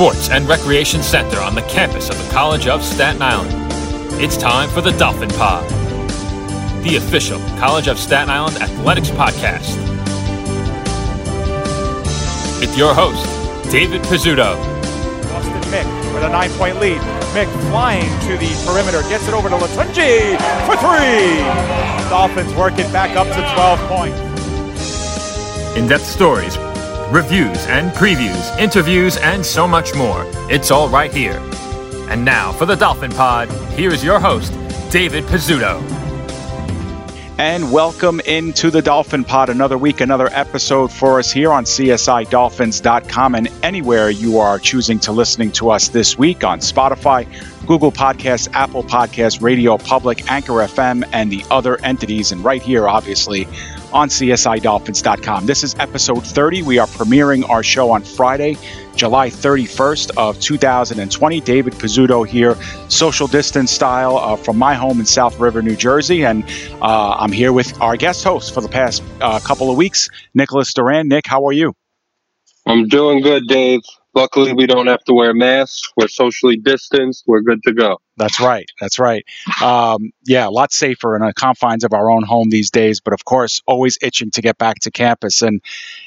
sports and recreation center on the campus of the College of Staten Island. It's time for the Dolphin Pod, the official College of Staten Island athletics podcast. With your host, David Pizzuto. Austin Mick with a nine point lead. Mick flying to the perimeter, gets it over to Latunji for three. Dolphins work it back up to 12 points. In depth stories, reviews and previews, interviews, and so much more. It's all right here. And now for the Dolphin Pod, here is your host, David Pizzuto. And welcome into the Dolphin Pod. Another week, another episode for us here on CSIDolphins.com and anywhere you are choosing to listening to us this week on Spotify, Google Podcasts, Apple Podcasts, Radio Public, Anchor FM, and the other entities. And right here, obviously, on CSIDolphins.com. This is episode 30. We are premiering our show on Friday, July 31st of 2020. David Pizzuto here, social distance style uh, from my home in South River, New Jersey. And uh, I'm here with our guest host for the past uh, couple of weeks, Nicholas Doran. Nick, how are you? I'm doing good, Dave. Luckily, we don't have to wear masks. We're socially distanced. We're good to go. That's right. That's right. Um, yeah, a lot safer in the confines of our own home these days. But of course, always itching to get back to campus. And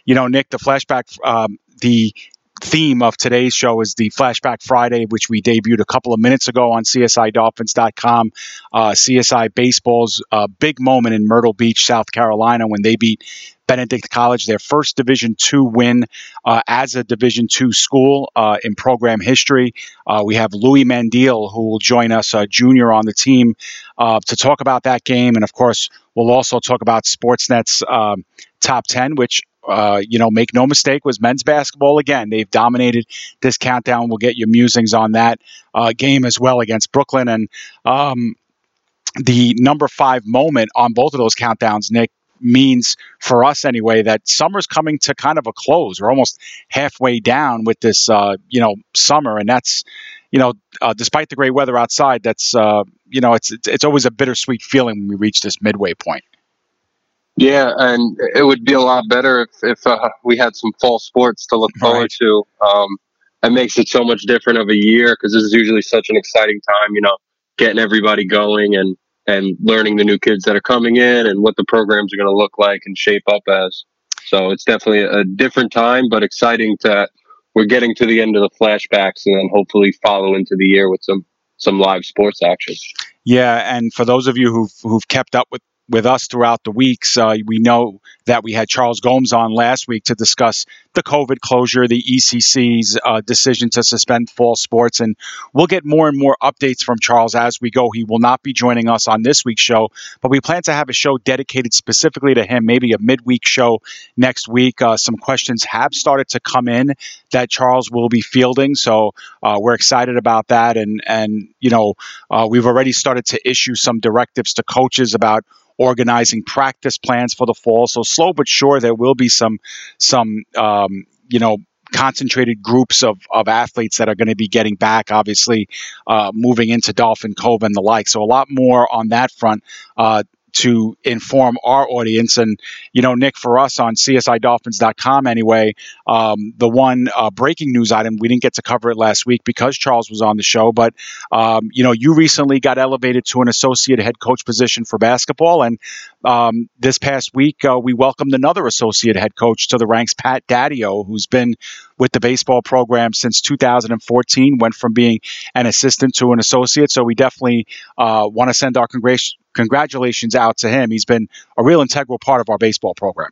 you know, Nick, the flashback, um, the theme of today's show is the Flashback Friday, which we debuted a couple of minutes ago on CSIDolphins.com. Uh, CSI Baseball's uh, big moment in Myrtle Beach, South Carolina, when they beat Benedict College, their first Division two win uh, as a Division two school uh, in program history. Uh, we have Louis Mandile, who will join us, uh, junior on the team, uh, to talk about that game, and of course, we'll also talk about Sportsnet's um, top ten, which. Uh, you know, make no mistake, was men's basketball again. They've dominated this countdown. We'll get your musings on that game as well against Brooklyn. And um, the number five moment on both of those countdowns, Nick, means for us anyway that summer's coming to kind of a close. We're almost halfway down with this, uh, you know, summer, and that's, you know, uh, despite the great weather outside, that's, uh, you know, it's, it's it's always a bittersweet feeling when we reach this midway point. Yeah, and it would be a lot better if if uh, we had some fall sports to look forward Right. to. Um, it makes it so much different of a year because this is usually such an exciting time. You know, getting everybody going and and learning the new kids that are coming in and what the programs are going to look like and shape up as. So it's definitely a different time, but exciting that we're getting to the end of the flashbacks and then hopefully follow into the year with some some live sports action. Yeah, and for those of you who've who've kept up with with us throughout the weeks, uh, we know that we had Charles Gomes on last week to discuss the COVID closure, the ECC's uh, decision to suspend fall sports, and we'll get more and more updates from Charles as we go. He will not be joining us on this week's show, but we plan to have a show dedicated specifically to him, maybe a midweek show next week. Uh, some questions have started to come in that Charles will be fielding, so uh, we're excited about that, and and you know uh, we've already started to issue some directives to coaches about organizing practice plans for the fall. So slow but sure, there will be some some um, you know concentrated groups of, of athletes that are going to be getting back, obviously, uh, moving into Dolphin Cove and the like. So a lot more on that front. Uh, to inform our audience. And, you know, Nick, for us on CSIDolphins.com anyway, um, the one uh, breaking news item, we didn't get to cover it last week because Charles was on the show, but, um, you know, you recently got elevated to an associate head coach position for basketball. And um, this past week, uh, we welcomed another associate head coach to the ranks, Pat Daddio, who's been with the baseball program since 2014, went from being an assistant to an associate. So we definitely uh, want to send our congrat- congratulations out to him. He's been a real integral part of our baseball program.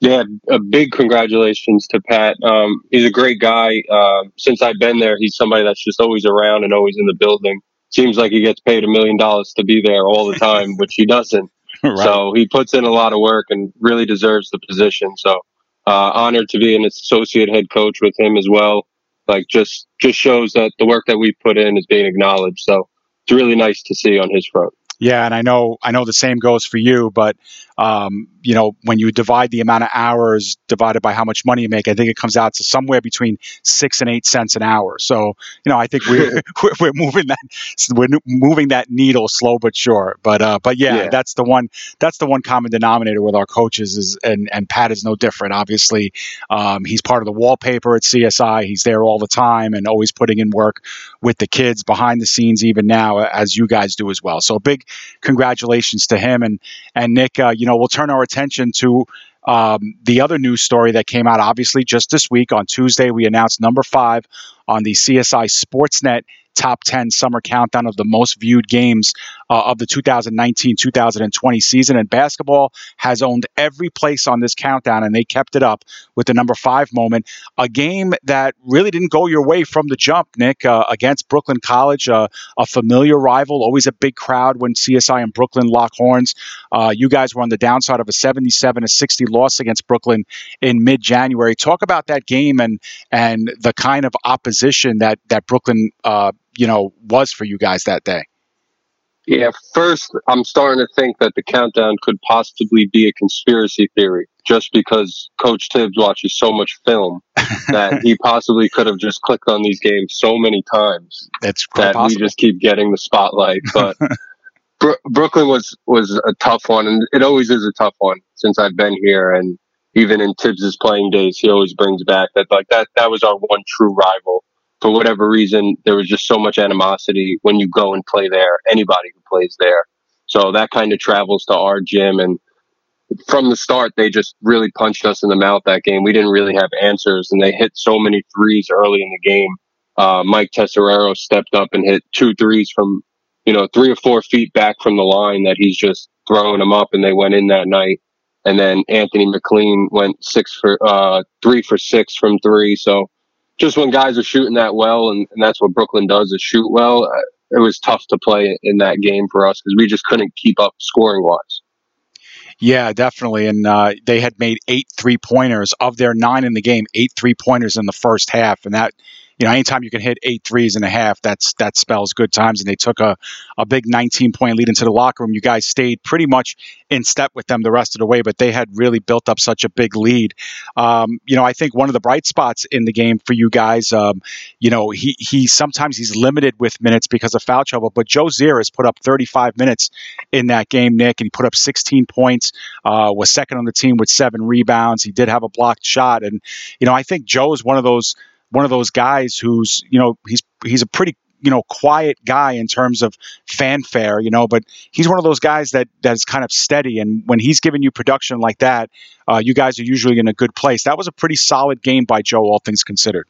Yeah, a big congratulations to Pat. Um, he's a great guy. Uh, since I've been there, he's somebody that's just always around and always in the building. Seems like he gets paid a million dollars to be there all the time, which he doesn't. So he puts in a lot of work and really deserves the position. So uh, honored to be an associate head coach with him as well. Like just just shows that the work that we put in is being acknowledged. So it's really nice to see on his front. Yeah, and I know I know the same goes for you, but um, you know, when you divide the amount of hours divided by how much money you make, I think it comes out to somewhere between six and eight cents an hour. So, you know, I think we're we're moving that we're moving that needle slow but sure. But uh, but yeah, yeah, that's the one that's the one common denominator with our coaches is and and Pat is no different. Obviously, um, he's part of the wallpaper at CSI. He's there all the time and always putting in work with the kids behind the scenes, even now as you guys do as well. So big congratulations to him and and Nick. Uh, you know, we'll turn our attention to um, the other news story that came out, obviously, just this week. On Tuesday, we announced number five on the CSI Sportsnet top 10 summer countdown of the most viewed games uh, of the 2019 2020 season. And basketball has owned every place on this countdown, and they kept it up with the number five moment. A game that really didn't go your way from the jump, Nick, uh, against Brooklyn College, uh, a familiar rival, always a big crowd when CSI and Brooklyn lock horns. Uh, you guys were on the downside of a 77 to 60 loss against Brooklyn in mid January. Talk about that game and and the kind of opposition that that Brooklyn uh, you know was for you guys that day? Yeah, first, I'm starting to think that the countdown could possibly be a conspiracy theory, just because Coach Tibbs watches so much film that he possibly could have just clicked on these games so many times That's that possible. we just keep getting the spotlight. But Bro- Brooklyn was was a tough one, and it always is a tough one since I've been here, and even in Tibbs's playing days, he always brings back that like that that was our one true rival for whatever reason, there was just so much animosity when you go and play there, anybody who plays there. So that kind of travels to our gym. And from the start, they just really punched us in the mouth that game. We didn't really have answers and they hit so many threes early in the game. Uh, Mike Tesoriero stepped up and hit two threes from, you know, three or four feet back from the line that he's just throwing them up and they went in that night. And then Anthony McLean went six for, uh, three for six from three. So, just when guys are shooting that well, and, and that's what Brooklyn does is shoot well. Uh, it was tough to play in that game for us because we just couldn't keep up scoring wise. Yeah, definitely. And uh, they had made eight three pointers of their nine in the game, eight three pointers in the first half, and that you know, anytime you can hit eight threes and a half, that's that spells good times. And they took a, a big 19 point lead into the locker room. You guys stayed pretty much in step with them the rest of the way, but they had really built up such a big lead. Um, you know, I think one of the bright spots in the game for you guys, um, you know, he he sometimes he's limited with minutes because of foul trouble, but Joe Zier has put up 35 minutes in that game, Nick, and he put up 16 points, uh, was second on the team with seven rebounds. He did have a blocked shot, and you know, I think Joe is one of those one of those guys who's you know he's he's a pretty you know quiet guy in terms of fanfare you know but he's one of those guys that that's kind of steady. And when he's giving you production like that uh, you guys are usually in a good place. That was a pretty solid game by joe all things considered.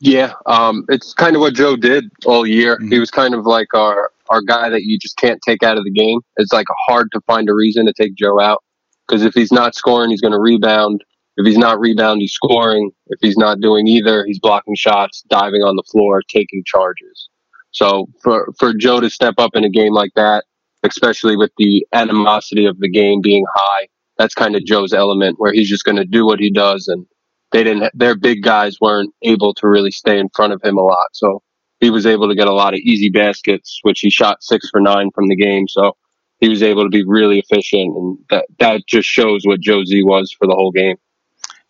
Yeah um, it's kind of what joe did all year. Mm-hmm. he was kind of like our our guy that you just can't take out of the game. It's like hard to find a reason to take joe out because if he's not scoring he's going to rebound if he's not rebounding, he's scoring. If he's not doing either, he's blocking shots, diving on the floor, taking charges. So for, for Joe to step up in a game like that, especially with the animosity of the game being high, that's kind of Joe's element where he's just going to do what he does. And they didn't, their big guys weren't able to really stay in front of him a lot. So he was able to get a lot of easy baskets, which he shot six for nine from the game. So he was able to be really efficient. And that, that just shows what Joe Z was for the whole game.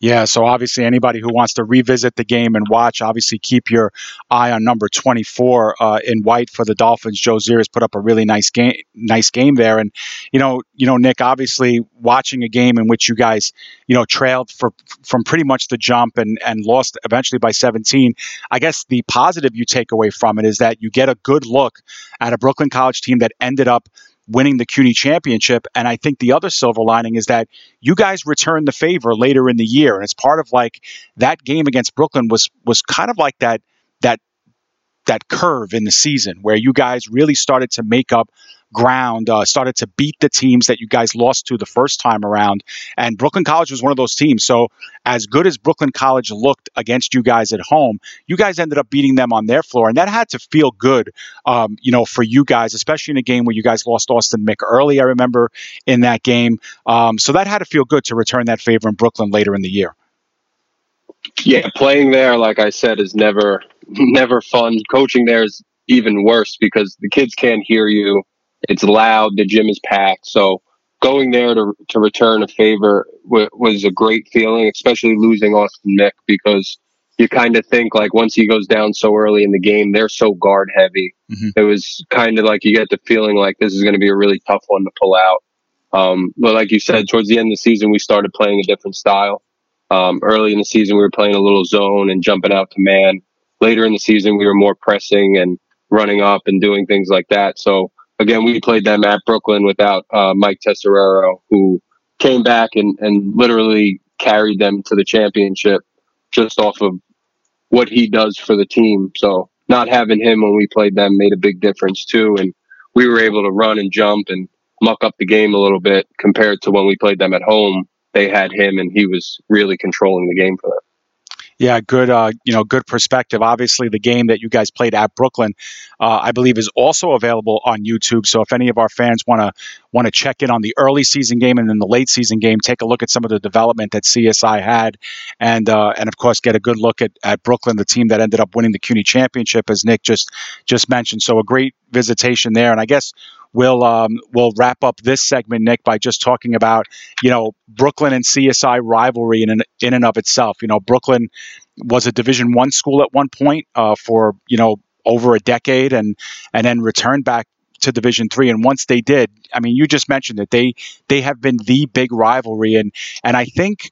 Yeah, so obviously anybody who wants to revisit the game and watch, obviously keep your eye on number 24 uh, in white for the Dolphins. Joe Zier put up a really nice game, nice game there, and you know, you know, Nick, obviously watching a game in which you guys, you know, trailed for from pretty much the jump and and lost eventually by 17. I guess the positive you take away from it is that you get a good look at a Brooklyn College team that ended up winning the CUNY championship. And I think the other silver lining is that you guys returned the favor later in the year. And it's part of like that game against Brooklyn was was kind of like that that curve in the season where you guys really started to make up ground, uh, started to beat the teams that you guys lost to the first time around. And Brooklyn College was one of those teams. So, as good as Brooklyn College looked against you guys at home, you guys ended up beating them on their floor. And that had to feel good, um, you know, for you guys, especially in a game where you guys lost Austin Mick early, I remember in that game. Um, so, that had to feel good to return that favor in Brooklyn later in the year. Yeah, playing there, like I said, is never never fun. Coaching there is even worse because the kids can't hear you. It's loud. The gym is packed. So going there to to return a favor w- was a great feeling, especially losing Austin Mick because you kind of think like once he goes down so early in the game, they're so guard heavy. Mm-hmm. It was kind of like you get the feeling like this is going to be a really tough one to pull out. Um, but like you said, towards the end of the season, we started playing a different style. Um, early in the season, we were playing a little zone and jumping out to man. Later in the season, we were more pressing and running up and doing things like that. So again, we played them at Brooklyn without uh, Mike Tesoriero, who came back and, and literally carried them to the championship just off of what he does for the team. So not having him when we played them made a big difference too. And we were able to run and jump and muck up the game a little bit compared to when we played them at home. They had him and he was really controlling the game for them. Yeah, good. Uh, you know, good perspective. Obviously, the game that you guys played at Brooklyn, uh, I believe, is also available on YouTube. So if any of our fans want to want to check in on the early season game and then the late season game, take a look at some of the development that CSI had, and uh, and of course get a good look at, at Brooklyn, the team that ended up winning the CUNY championship, as Nick just just mentioned. So a great visitation there, and I guess we'll um, we'll wrap up this segment, Nick, by just talking about you know Brooklyn and CSI rivalry in in and of itself. You know, Brooklyn was a Division One school at one point uh, for you know over a decade, and and then returned back to Division Three. And once they did, I mean, you just mentioned that they they have been the big rivalry, and and I think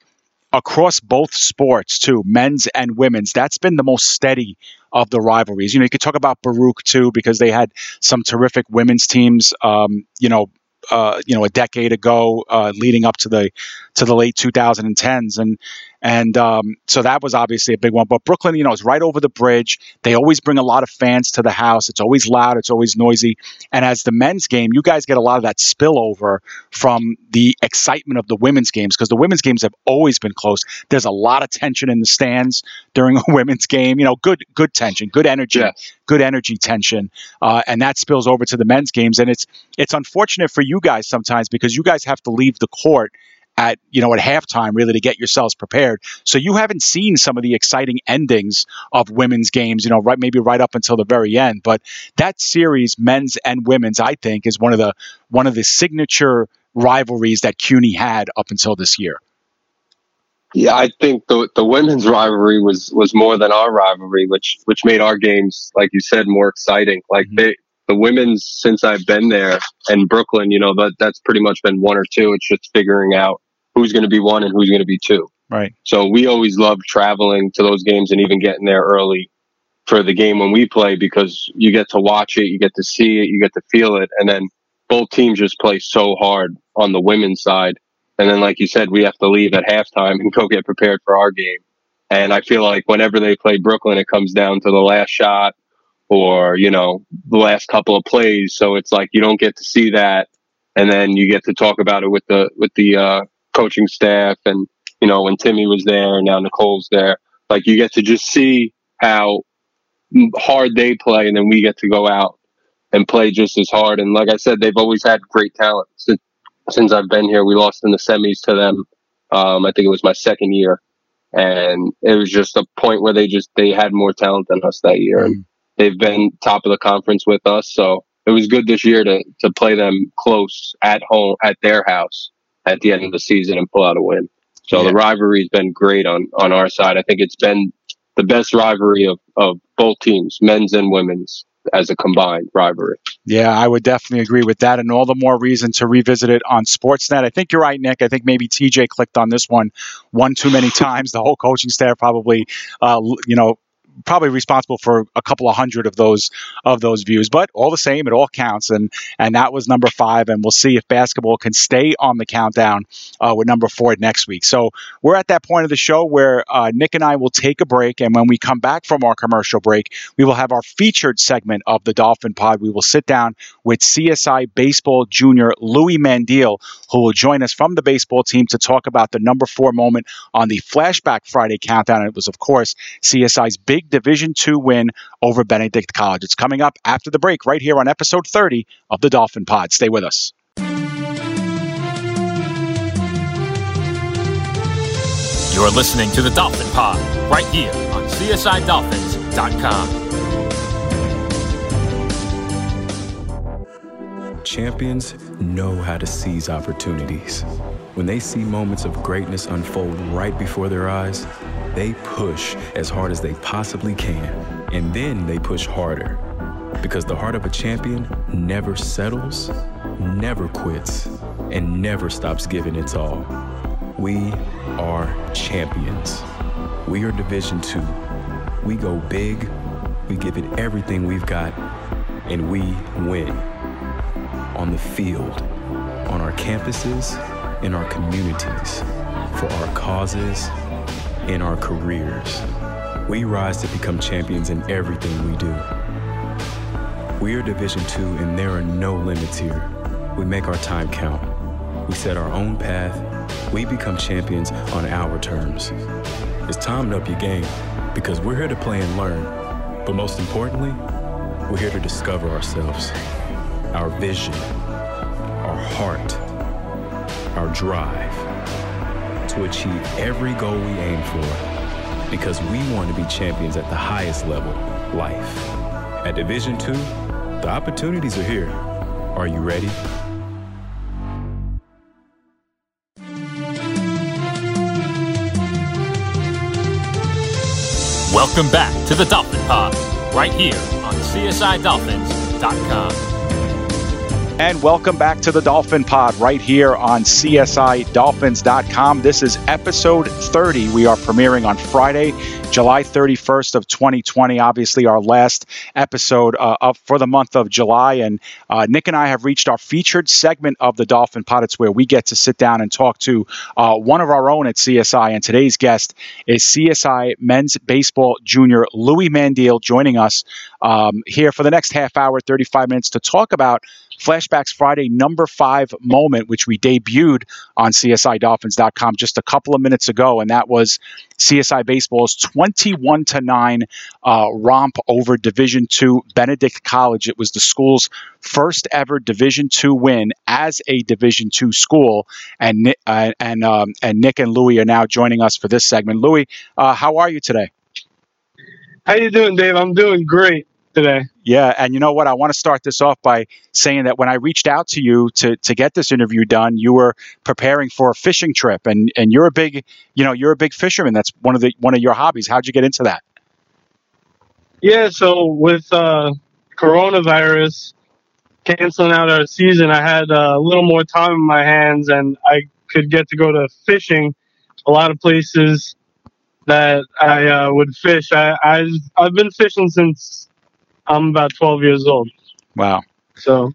across both sports too, men's and women's. That's been the most steady of the rivalries. You know, you could talk about Baruch too because they had some terrific women's teams. Um, you know, uh, you know, a decade ago, uh, leading up to the to the late 2010s, and and um, so that was obviously a big one. But Brooklyn, you know, is right over the bridge. They always bring a lot of fans to the house. It's always loud. It's always noisy. And as the men's game, you guys get a lot of that spillover from the excitement of the women's games because the women's games have always been close. There's a lot of tension in the stands during a women's game. You know, good good tension, good energy, yeah. good energy tension, uh, and that spills over to the men's games. And it's it's unfortunate for you guys sometimes because you guys have to leave the court at you know at halftime really to get yourselves prepared. So you haven't seen some of the exciting endings of women's games, you know, right maybe right up until the very end. But that series, men's and women's, I think, is one of the one of the signature rivalries that CUNY had up until this year. Yeah, I think the the women's rivalry was was more than our rivalry, which which made our games, like you said, more exciting. Like mm-hmm. they the women's since I've been there and Brooklyn, you know, that that's pretty much been one or two. It's just figuring out who's going to be one and who's going to be two. Right. So we always love traveling to those games and even getting there early for the game when we play because you get to watch it, you get to see it, you get to feel it, and then both teams just play so hard on the women's side. And then, like you said, we have to leave at halftime and go get prepared for our game. And I feel like whenever they play Brooklyn, it comes down to the last shot or, you know, the last couple of plays. So it's like you don't get to see that. And then you get to talk about it with the, with the, uh, coaching staff. And, you know, when Timmy was there and now Nicole's there, like you get to just see how hard they play. And then we get to go out and play just as hard. And like I said, they've always had great talent since, since I've been here. We lost in the semis to them. Um, I think it was my second year and it was just a point where they just they had more talent than us that year. And they've been top of the conference with us. So it was good this year to, to play them close at home, at their house at the end of the season and pull out a win. So yeah. the rivalry's been great on, on our side. I think it's been the best rivalry of, of both teams, men's and women's as a combined rivalry. Yeah, I would definitely agree with that, and all the more reason to revisit it on Sportsnet. I think you're right, Nick. I think maybe TJ clicked on this one one too many times. The whole coaching staff probably, uh, you know, probably responsible for a couple of hundred of those of those views. But all the same, it all counts, and and that was number five. And we'll see if basketball can stay on the countdown uh, with number four next week. So we're at that point of the show where uh, Nick and I will take a break, and when we come back from our commercial break, we will have our featured segment of the Dolphin Pod. We will sit down with CSI baseball junior Louis Mandile, who will join us from the baseball team to talk about the number four moment on the Flashback Friday countdown. And it was, of course, CSI's big Division II win over Benedict College. It's coming up after the break right here on episode 30 of the Dolphin Pod. Stay with us. You're listening to the Dolphin Pod right here on CSIDolphins.com. Champions know how to seize opportunities. When they see moments of greatness unfold right before their eyes, they push as hard as they possibly can, and then they push harder. Because the heart of a champion never settles, never quits, and never stops giving its all. We are champions. We are Division Two. We go big, we give it everything we've got, and we win. On the field, on our campuses, in our communities, for our causes, in our careers. We rise to become champions in everything we do. We are Division Two, and there are no limits here. We make our time count. We set our own path. We become champions on our terms. It's time to up your game because we're here to play and learn. But most importantly, we're here to discover ourselves, our vision, our heart, our drive to achieve every goal we aim for because we want to be champions at the highest level, life. At Division 2, the opportunities are here. Are you ready? Welcome back to the Dolphin Pod, right here on CSIDolphins.com. And welcome back to the Dolphin Pod right here on CSIDolphins.com. This is episode 30. We are premiering on Friday, July 31st of 2020. Obviously, our last episode uh, of, for the month of July. And uh, Nick and I have reached our featured segment of the Dolphin Pod. It's where we get to sit down and talk to uh, one of our own at CSI. And today's guest is CSI men's baseball junior Louis Mandile joining us um, here for the next half hour, 35 minutes to talk about Flashbacks Friday number five moment, which we debuted on CSIDolphins.com just a couple of minutes ago. And that was CSI Baseball's 21 to 9 uh, romp over Division two Benedict College. It was the school's first ever Division two win as a Division two school. And, uh, and, um, and Nick and Louie are now joining us for this segment. Louie, uh, how are you today? How you doing, Dave? I'm doing great today. Yeah, and you know what? I want to start this off by saying that when I reached out to you to to get this interview done, you were preparing for a fishing trip, and and you're a big, you know, you're a big fisherman. That's one of the one of your hobbies. How'd you get into that? Yeah, so with uh, coronavirus canceling out our season, I had a little more time in my hands, and I could get to go to fishing a lot of places that I uh, would fish. I, I've I've been fishing since I'm about 12 years old. Wow. So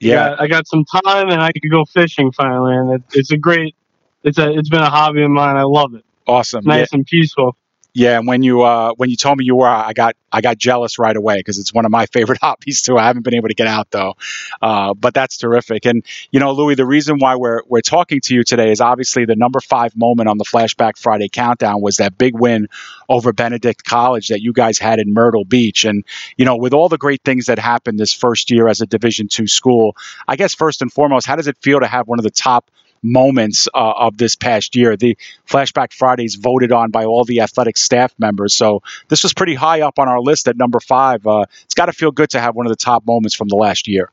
Yeah, I got some time and I could go fishing finally, and it, it's a great. It's a it's been a hobby of mine. I love it. awesome. Nice and peaceful. Yeah, and when you uh, when you told me you were, I got I got jealous right away because it's one of my favorite hobbies too. I haven't been able to get out though, uh, but that's terrific. And you know, Louis, the reason why we're we're talking to you today is obviously the number five moment on the Flashback Friday countdown was that big win over Benedict College that you guys had in Myrtle Beach. And you know, with all the great things that happened this first year as a Division two school, I guess first and foremost, how does it feel to have one of the top moments uh, of this past year. The Flashback Fridays voted on by all the athletic staff members. So this was pretty high up on our list at number five. Uh, it's got to feel good to have one of the top moments from the last year.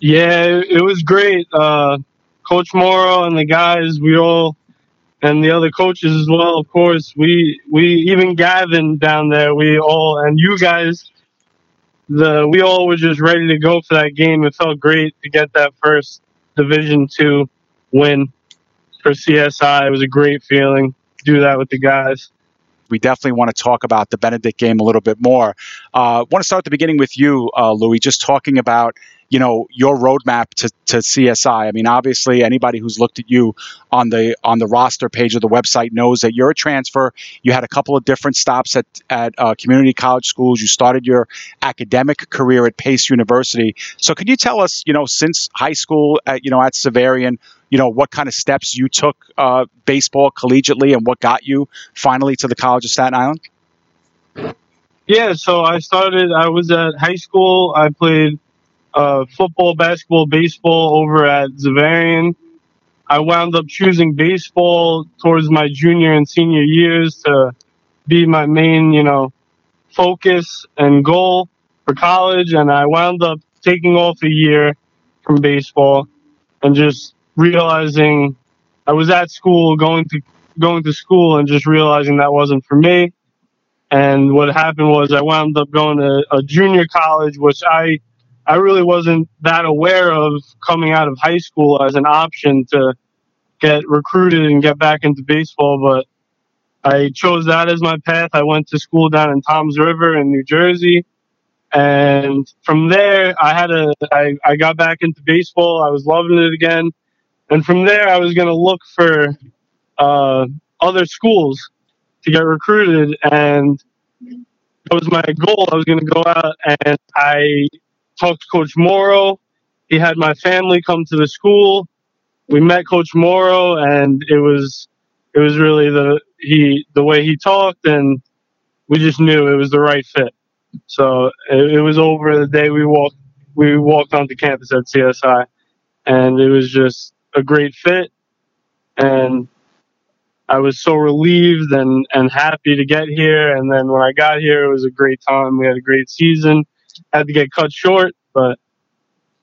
Yeah, it, was great. Uh, Coach Mauro and the guys, we all, and the other coaches as well. Of course, we we even Gavin down there. We all and you guys. The we all were just ready to go for that game. It felt great to get that first Division two win for CSI. It was a great feeling. to Do that with the guys. We definitely want to talk about the Benedict game a little bit more. Uh, want to start at the beginning with you, uh, Louis, just talking about you know your roadmap to, to CSI. I mean, obviously, anybody who's looked at you on the on the roster page of the website knows that you're a transfer. You had a couple of different stops at at uh, community college schools. You started your academic career at Pace University. So, can you tell us, you know, since high school, at, you know, at Xaverian, you know, what kind of steps you took uh, baseball collegiately, and what got you finally to the College of Staten Island? Yeah, so I started. I was at high school. I played uh, football, basketball, baseball over at Xaverian. I wound up choosing baseball towards my junior and senior years to be my main, you know, focus and goal for college. And I wound up taking off a year from baseball and just realizing I was at school going to going to school and just realizing that wasn't for me. And what happened was I wound up going to a junior college, which I I really wasn't that aware of coming out of high school as an option to get recruited and get back into baseball. But I chose that as my path. I went to school down in Toms River in New Jersey. And from there, I had a, I, I got back into baseball. I was loving it again. And from there, I was going to look for uh, other schools to get recruited. And that was my goal. I was going to go out and I talked to Coach Mauro. He had my family come to the school. We met Coach Mauro, and it was it was really the he the way he talked, and we just knew it was the right fit. So it, it was over the day we walked we walked onto campus at CSI, and it was just a great fit. And I was so relieved and, and happy to get here. And then when I got here, it was a great time. We had a great season. Had to get cut short, but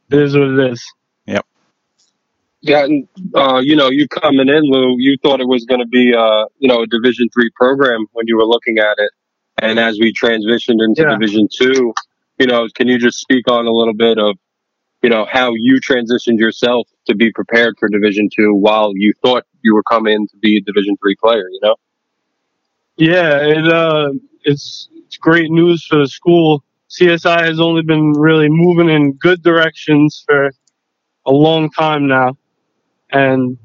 it is what it is. Yep. Yeah, and, uh, you know, you coming in, Lou, you thought it was going to be, uh, you know, a Division three program when you were looking at it, and as we transitioned into Yeah. Division two, you know, can you just speak on a little bit of, you know, how you transitioned yourself to be prepared for Division two while you thought you were coming to be a Division three player? You know. Yeah, it uh, it's it's great news for the school. CSI has only been really moving in good directions for a long time now, and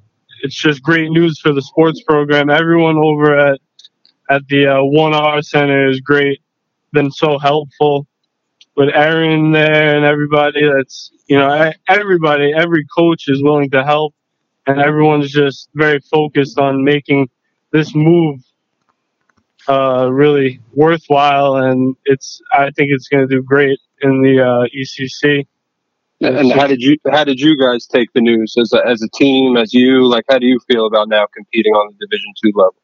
it's just great news for the sports program. Everyone over at at the uh, One R Center is great. Been so helpful with Aaron there and everybody. That's you know everybody, every coach is willing to help, and everyone's just very focused on making this move uh, really worthwhile, and it's I think it's going to do great in the uh, ECC. And how did you how did you guys take the news as a, as a team as you like how do you feel about now competing on the Division two level?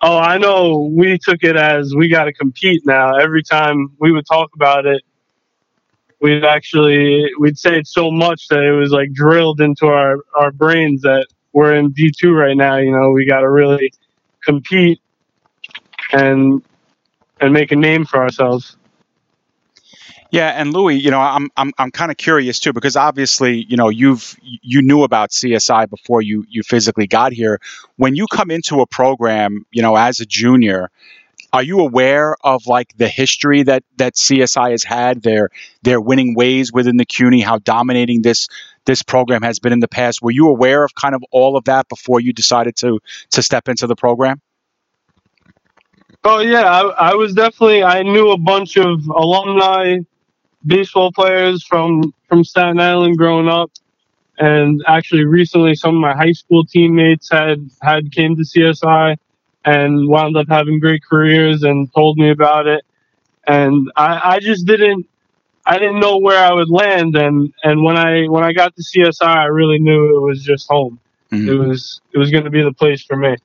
Oh, I know. We took it as we got to compete now. Every time we would talk about it, we'd actually we'd say it so much that it was like drilled into our our brains that we're in D two right now. You know, we got to really compete and and make a name for ourselves. Yeah, and Louis, you know, I'm I'm I'm kind of curious too because obviously, you know, you've you knew about CSI before you you physically got here. When you come into a program, you know, as a junior, are you aware of like the history that that CSI has had, their their winning ways within the CUNY, how dominating this this program has been in the past? Were you aware of kind of all of that before you decided to to step into the program? Oh yeah, I, I was definitely. I knew a bunch of alumni baseball players from from Staten Island growing up, and actually recently some of my high school teammates had had came to CSI and wound up having great careers and told me about it, and I, I just didn't. I didn't know where I would land, and, and when I when I got to CSI, I really knew it was just home. Mhm. It was it was going to be the place for me.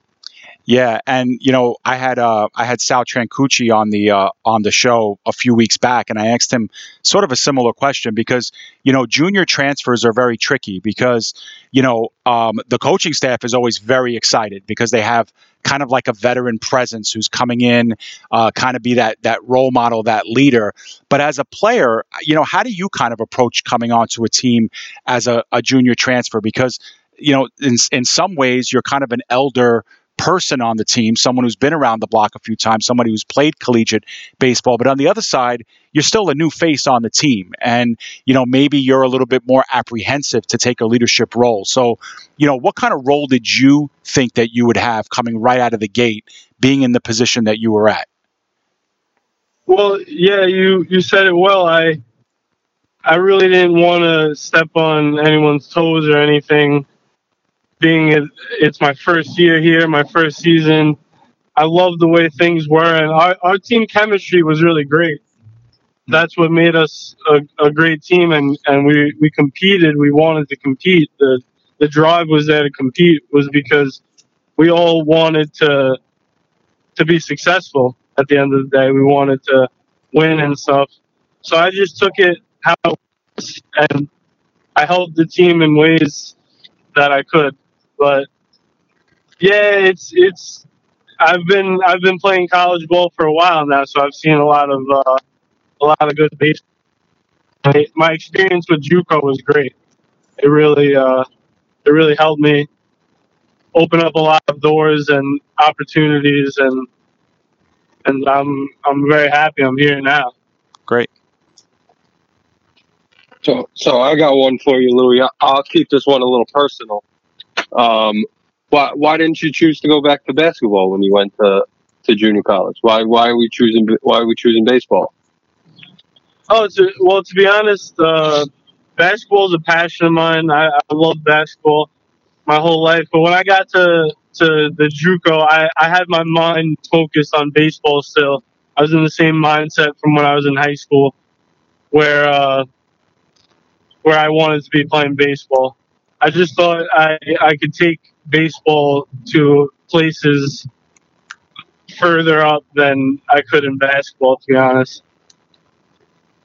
Yeah, and you know, I had uh, I had Sal Trancucci on the uh, on the show a few weeks back, and I asked him sort of a similar question because you know junior transfers are very tricky because you know um, the coaching staff is always very excited because they have kind of like a veteran presence who's coming in, uh, kind of be that that role model, that leader. But as a player, you know, how do you kind of approach coming onto a team as a, a junior transfer? Because you know, in in some ways, you're kind of an elder person on the team, someone who's been around the block a few times, somebody who's played collegiate baseball. But on the other side, you're still a new face on the team. And, you know, maybe you're a little bit more apprehensive to take a leadership role. So, you know, what kind of role did you think that you would have coming right out of the gate, being in the position that you were at? Well, yeah, you you said it well. I I really didn't want to step on anyone's toes or anything. Being it's my first year here, my first season. I love the way things were, and our, our team chemistry was really great. That's what made us a, a great team, and, and we, we competed. We wanted to compete. The the drive was there to compete was because we all wanted to to be successful at the end of the day. We wanted to win and stuff. So I just took it how it was, and I helped the team in ways that I could. But yeah, it's it's I've been I've been playing college ball for a while now, so I've seen a lot of uh, a lot of good baseball. My experience with JUCO was great. It really uh, it really helped me open up a lot of doors and opportunities, and and I'm I'm very happy I'm here now. Great. So, so I got one for you, Louis. I'll keep this one a little personal. Um, why why didn't you choose to go back to basketball when you went to, to junior college? Why why are we choosing why are we choosing baseball? Oh, to, well, to be honest, uh, basketball is a passion of mine. I, I love basketball my whole life, but when I got to to the JUCO, I, I had my mind focused on baseball. Still, I was in the same mindset from when I was in high school, where uh, where I wanted to be playing baseball. I just thought I I could take baseball to places further up than I could in basketball. To be honest.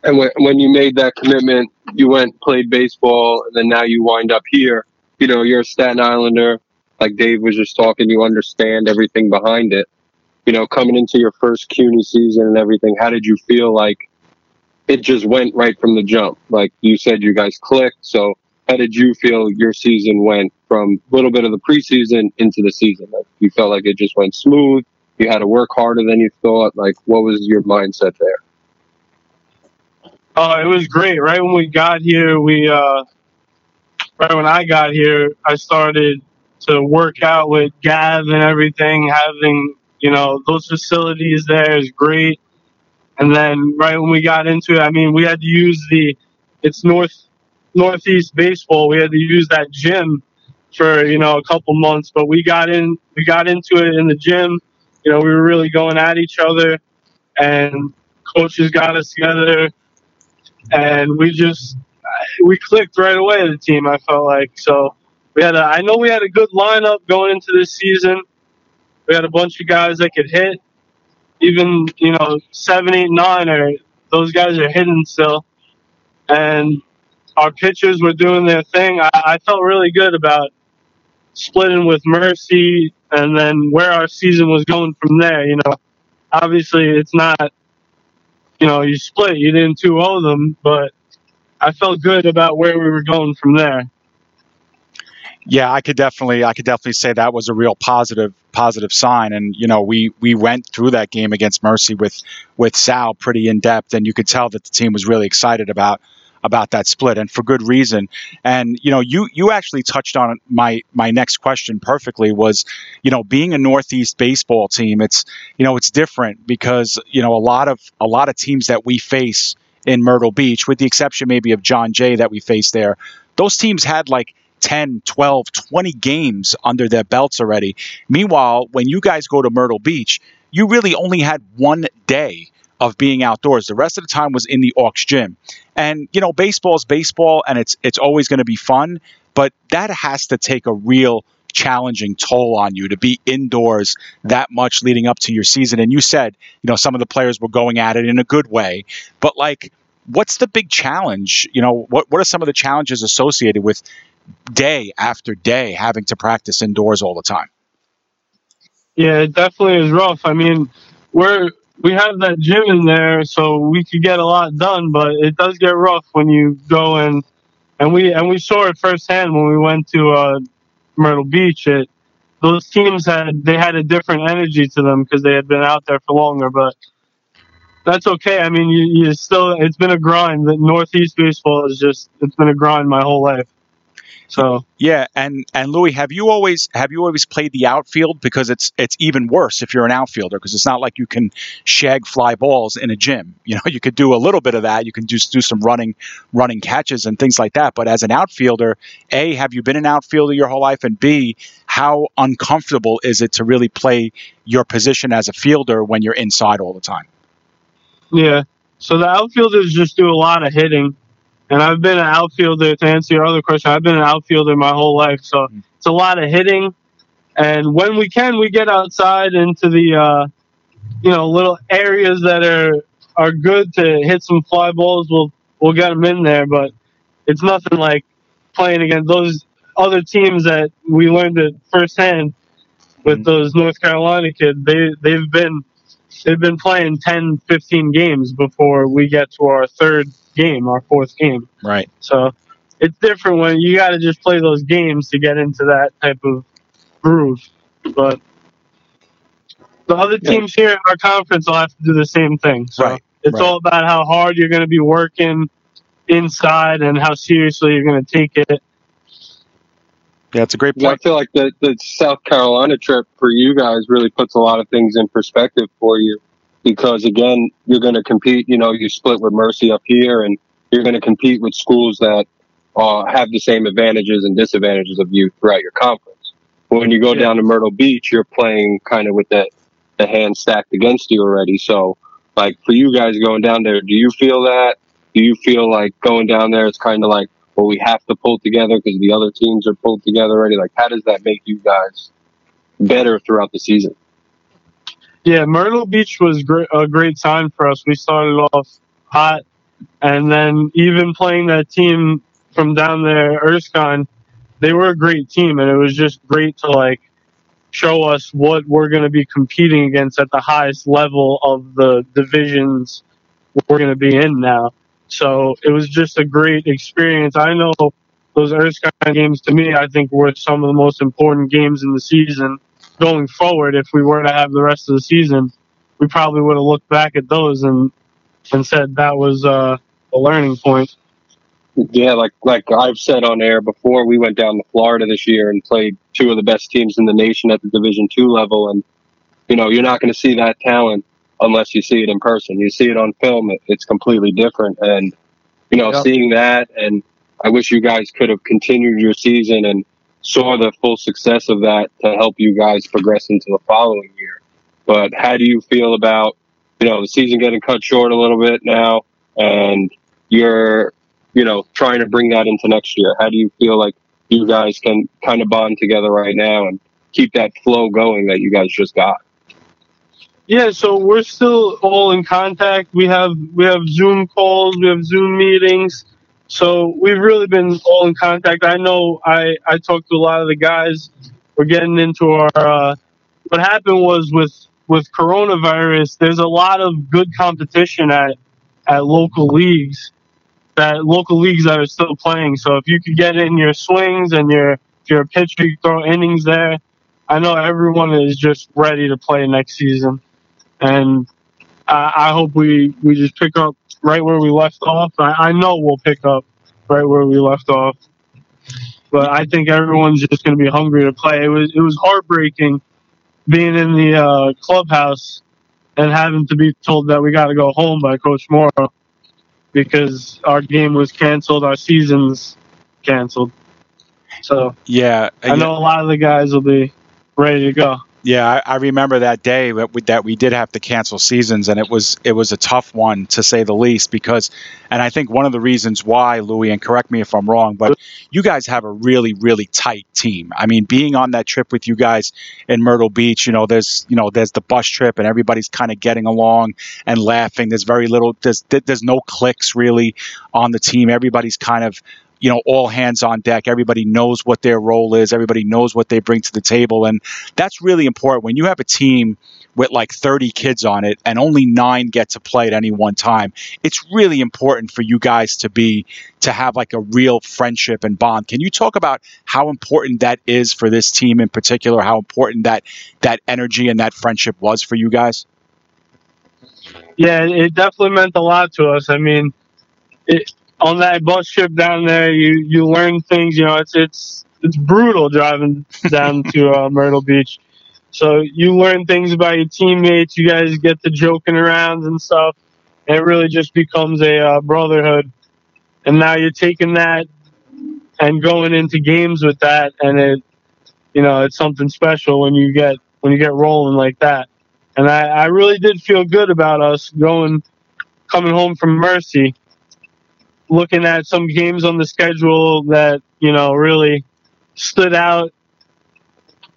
And when when you made that commitment, you went played baseball, and then now you wind up here. You know, you're a Staten Islander. Like Dave was just talking, you understand everything behind it. You know, coming into your first CUNY season and everything, how did you feel like it just went right from the jump? Like you said, you guys clicked. So how did you feel your season went from a little bit of the preseason into the season? Like you felt like it just went smooth. You had to work harder than you thought. Like what was your mindset there? Oh, it was great. Right when we got here, we uh, right when I got here, I started to work out with Gav and everything. Having you know those facilities there is great. And then right when we got into it, I mean, we had to use the it's north northeast baseball. We had to use that gym for you know a couple months, but we got in we got into it in the gym. You know, we were really going at each other, and coaches got us together and we just we clicked right away the team. I felt like so we had a I know we had a good lineup going into this season. We had a bunch of guys that could hit, even you know seven, eight, nine, or those guys are hitting still, and our pitchers were doing their thing. I, I felt really good about splitting with Mercy, and then where our season was going from there. You know, obviously it's not you know, you split, you didn't 2 0 them, but I felt good about where we were going from there. Yeah, I could definitely, I could definitely say that was a real positive, positive sign. And you know, we we went through that game against Mercy with with Sal pretty in depth, and you could tell that the team was really excited about about that split, and for good reason. And you know, you you actually touched on my my next question perfectly. Was you know, being a Northeast baseball team, it's you know, it's different because you know a lot of a lot of teams that we face in Myrtle Beach, with the exception maybe of John Jay that we faced there, those teams had like 10, 12, 20 games under their belts already. Meanwhile, when you guys go to Myrtle Beach, you really only had one day of being outdoors. The rest of the time was in the Auks gym. And you know, baseball is baseball and it's it's always going to be fun, but that has to take a real challenging toll on you to be indoors that much leading up to your season. And you said, you know, some of the players were going at it in a good way, but like what's the big challenge? You know, what what are some of the challenges associated with day after day having to practice indoors all the time? Yeah, it definitely is rough. I mean, we're we have that gym in there, so we could get a lot done, but it does get rough when you go and and we and we saw it firsthand when we went to uh, Myrtle Beach. It those teams had they had a different energy to them because they had been out there for longer, but that's okay. I mean, you, you still it's been a grind. The Northeast baseball is just it's been a grind my whole life. So yeah, and and Louis, have you always have you always played the outfield because it's it's even worse if you're an outfielder because it's not like you can shag fly balls in a gym. You know, you could do a little bit of that. You can just do some running running catches and things like that. But as an outfielder, a have you been an outfielder your whole life, and b how uncomfortable is it to really play your position as a fielder when you're inside all the time? Yeah. So the outfielders just do a lot of hitting. And I've been an outfielder to answer your other question. I've been an outfielder my whole life. So mm-hmm. it's a lot of hitting. And when we can, we get outside into the, uh, you know, little areas that are, are good to hit some fly balls. We'll, we'll get them in there, but it's nothing like playing against those other teams that we learned it firsthand with Mhm. those North Carolina kids. They they've been they've been playing 10, 15 games before we get to our third game, our fourth game. Right. So it's different when you got to just play those games to get into that type of groove. But the other Yeah. teams here in our conference will have to do the same thing. So Right, it's right. all about how hard you're going to be working inside and how seriously you're going to take it. Yeah, it's a great Yeah, I feel like the, the South Carolina trip for you guys really puts a lot of things in perspective for you because, again, you're going to compete. You know, you split with Mercy up here, and you're going to compete with schools that uh, have the same advantages and disadvantages of you throughout your conference. When you go Yeah. down to Myrtle Beach, you're playing kind of with the, the hand stacked against you already. So, like, for you guys going down there, do you feel that? Do you feel like going down there is kind of like, well, we have to pull together because the other teams are pulled together already. Like, how does that make you guys better throughout the season? Yeah, Myrtle Beach was great, a great time for us. We started off hot, and then even playing that team from down there, Erskine, they were a great team, and it was just great to like show us what we're going to be competing against at the highest level of the divisions we're going to be in now. So it was just a great experience. I know those Erskine games to me, I think were some of the most important games in the season going forward, if we were to have the rest of the season, we probably would have looked back at those and and said that was uh, a learning point. Yeah, like like I've said on air before, we went down to Florida this year and played two of the best teams in the nation at the Division two level, and you know you're not going to see that talent unless you see it in person. You see it on film; it, it's completely different. And you know, Yep. seeing that, and I wish you guys could have continued your season and saw the full success of that to help you guys progress into the following year. But how do you feel about you know the season getting cut short a little bit now, and you're you know, trying to bring that into next year? How do you feel like you guys can kind of bond together right now and keep that flow going that you guys just got? Yeah, so we're still all in contact. We have we have Zoom calls, we have Zoom meetings. So we've really been all in contact. I know I I talked to a lot of the guys. We're getting into our. Uh, what happened was with with coronavirus, there's a lot of good competition at at local leagues. That local leagues that are still playing. So if you could get in your swings and your a pitcher, you throw innings there. I know everyone is just ready to play next season and I, I hope we we just pick up right where we left off. I, I know we'll pick up right where we left off, but I think everyone's just going to be hungry to play. It was it was heartbreaking being in the uh, clubhouse and having to be told that we got to go home by Coach Mauro because our game was canceled, our season's canceled. So Yeah, I know a lot of the guys will be ready to go. Yeah, I, I remember that day that we, that we did have to cancel seasons, and it was it was a tough one to say the least. Because, and I think one of the reasons why, Louis, and correct me if I'm wrong, but you guys have a really really tight team. I mean, being on that trip with you guys in Myrtle Beach, you know, there's you know there's the bus trip, and everybody's kind of getting along and laughing. There's very little there's there's no cliques really on the team. Everybody's kind of you know all hands on deck. Everybody knows what their role is. Everybody knows what they bring to the table, and that's really important when you have a team with like 30 kids on it and only nine get to play at any one time it's really important for you guys to be to have like a real friendship and bond can you talk about how important that is for this team in particular how important that that energy and that friendship was for you guys Yeah, it definitely meant a lot to us. I mean, it, on that bus trip down there, you you learn things. You know, it's it's it's brutal driving down to uh, Myrtle Beach. So you learn things about your teammates. You guys get to joking around and stuff. And it really just becomes a uh, brotherhood. And now you're taking that and going into games with that, and it, you know, it's something special when you get when you get rolling like that. And I, I really did feel good about us going, coming home from Mercy, looking at some games on the schedule that you know really stood out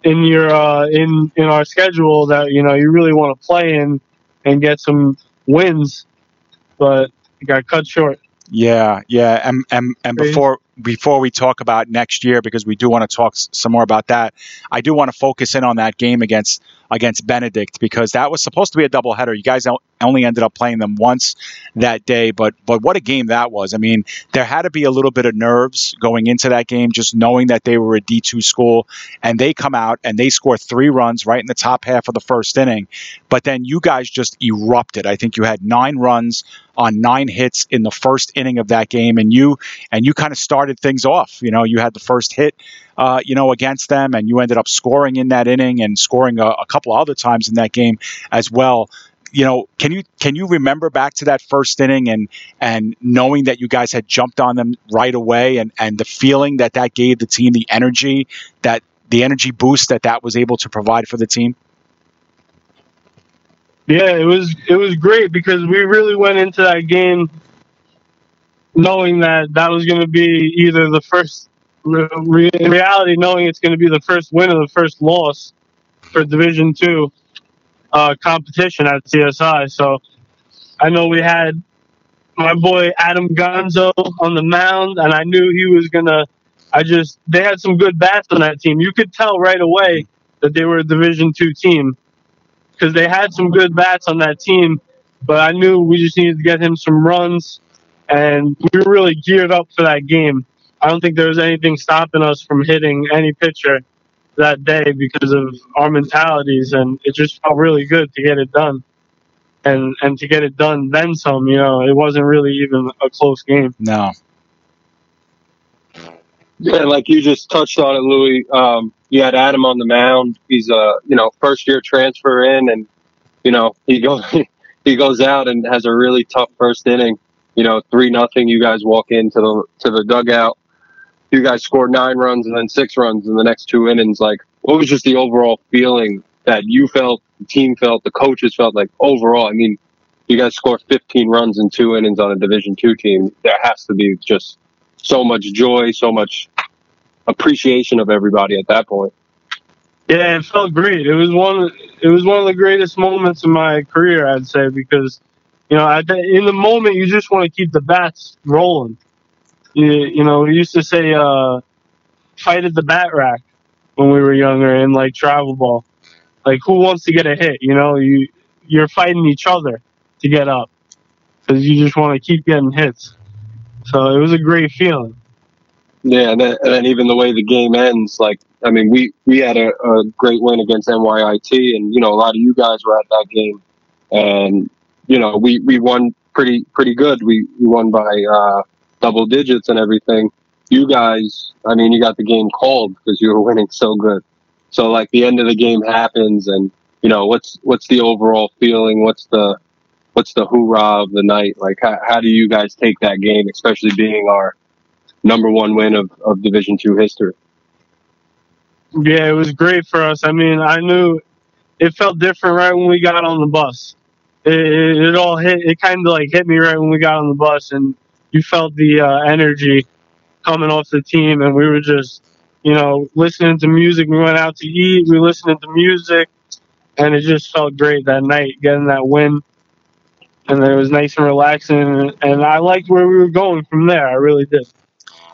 in your uh, in in our schedule that you know you really want to play in and get some wins, but it got cut short. yeah yeah and and, and before before we talk about next year, because we do want to talk some more about that, I do want to focus in on that game against against Benedict because that was supposed to be a doubleheader. You guys only ended up playing them once that day, but but what a game that was! I mean, there had to be a little bit of nerves going into that game, just knowing that they were a D two school, and they come out and they score three runs right in the top half of the first inning, but then you guys just erupted. I think you had nine runs on nine hits in the first inning of that game, and you and you kind of started things off. You know, you had the first hit, uh, you know, against them, and you ended up scoring in that inning and scoring a, a couple other times in that game as well you know, can you can you remember back to that first inning and and knowing that you guys had jumped on them right away and and the feeling that that gave the team the energy that the energy boost that that was able to provide for the team? Yeah, it was it was great because we really went into that game knowing that that was going to be either the first re- in reality knowing it's going to be the first win or the first loss for Division Two uh, competition at CSI. So I know we had my boy Adam Gonzo on the mound, and I knew he was gonna. I just they had some good bats on that team. You could tell right away that they were a Division Two team because they had some good bats on that team. But I knew we just needed to get him some runs, and we were really geared up for that game. I don't think there was anything stopping us from hitting any pitcher that day because of our mentalities, and it just felt really good to get it done, and and to get it done then some. You know, it wasn't really even a close game. No. Yeah, like you just touched on it, Louis. Um, you had Adam on the mound. He's a you know first year transfer in, and you know he goes he goes out and has a really tough first inning. You know, three nothing. You guys walk into the to the dugout. You guys scored nine runs and then six runs in the next two innings. Like, what was just the overall feeling that you felt, the team felt, the coaches felt? Like overall, I mean, you guys scored 15 runs in two innings on a Division two team. There has to be just so much joy, so much appreciation of everybody at that point. Yeah, it felt great. It was one. It was one of the greatest moments in my career, I'd say, because you know, the, in the moment, you just want to keep the bats rolling. You, you know, we used to say, uh, "Fight at the bat rack" when we were younger in like travel ball. Like, who wants to get a hit? You know, you you're fighting each other to get up because you just want to keep getting hits. So it was a great feeling. Yeah, and then, and then even the way the game ends, like I mean, we we had a, a great win against NYIT, and you know a lot of you guys were at that game, and you know we we won pretty pretty good. We we won by uh, double digits and everything. You guys, I mean, you got the game called because you were winning so good. So like the end of the game happens, and you know what's what's the overall feeling? What's the what's the hoorah of the night? Like how, how do you guys take that game, especially being our number one win of, of Division two history. Yeah, it was great for us. I mean, I knew it felt different right when we got on the bus. It, it, it all hit. It kind of like hit me right when we got on the bus, and you felt the uh, energy coming off the team, and we were just, you know, listening to music. We went out to eat. We listened to music, and it just felt great that night, getting that win. And it was nice and relaxing, and I liked where we were going from there. I really did.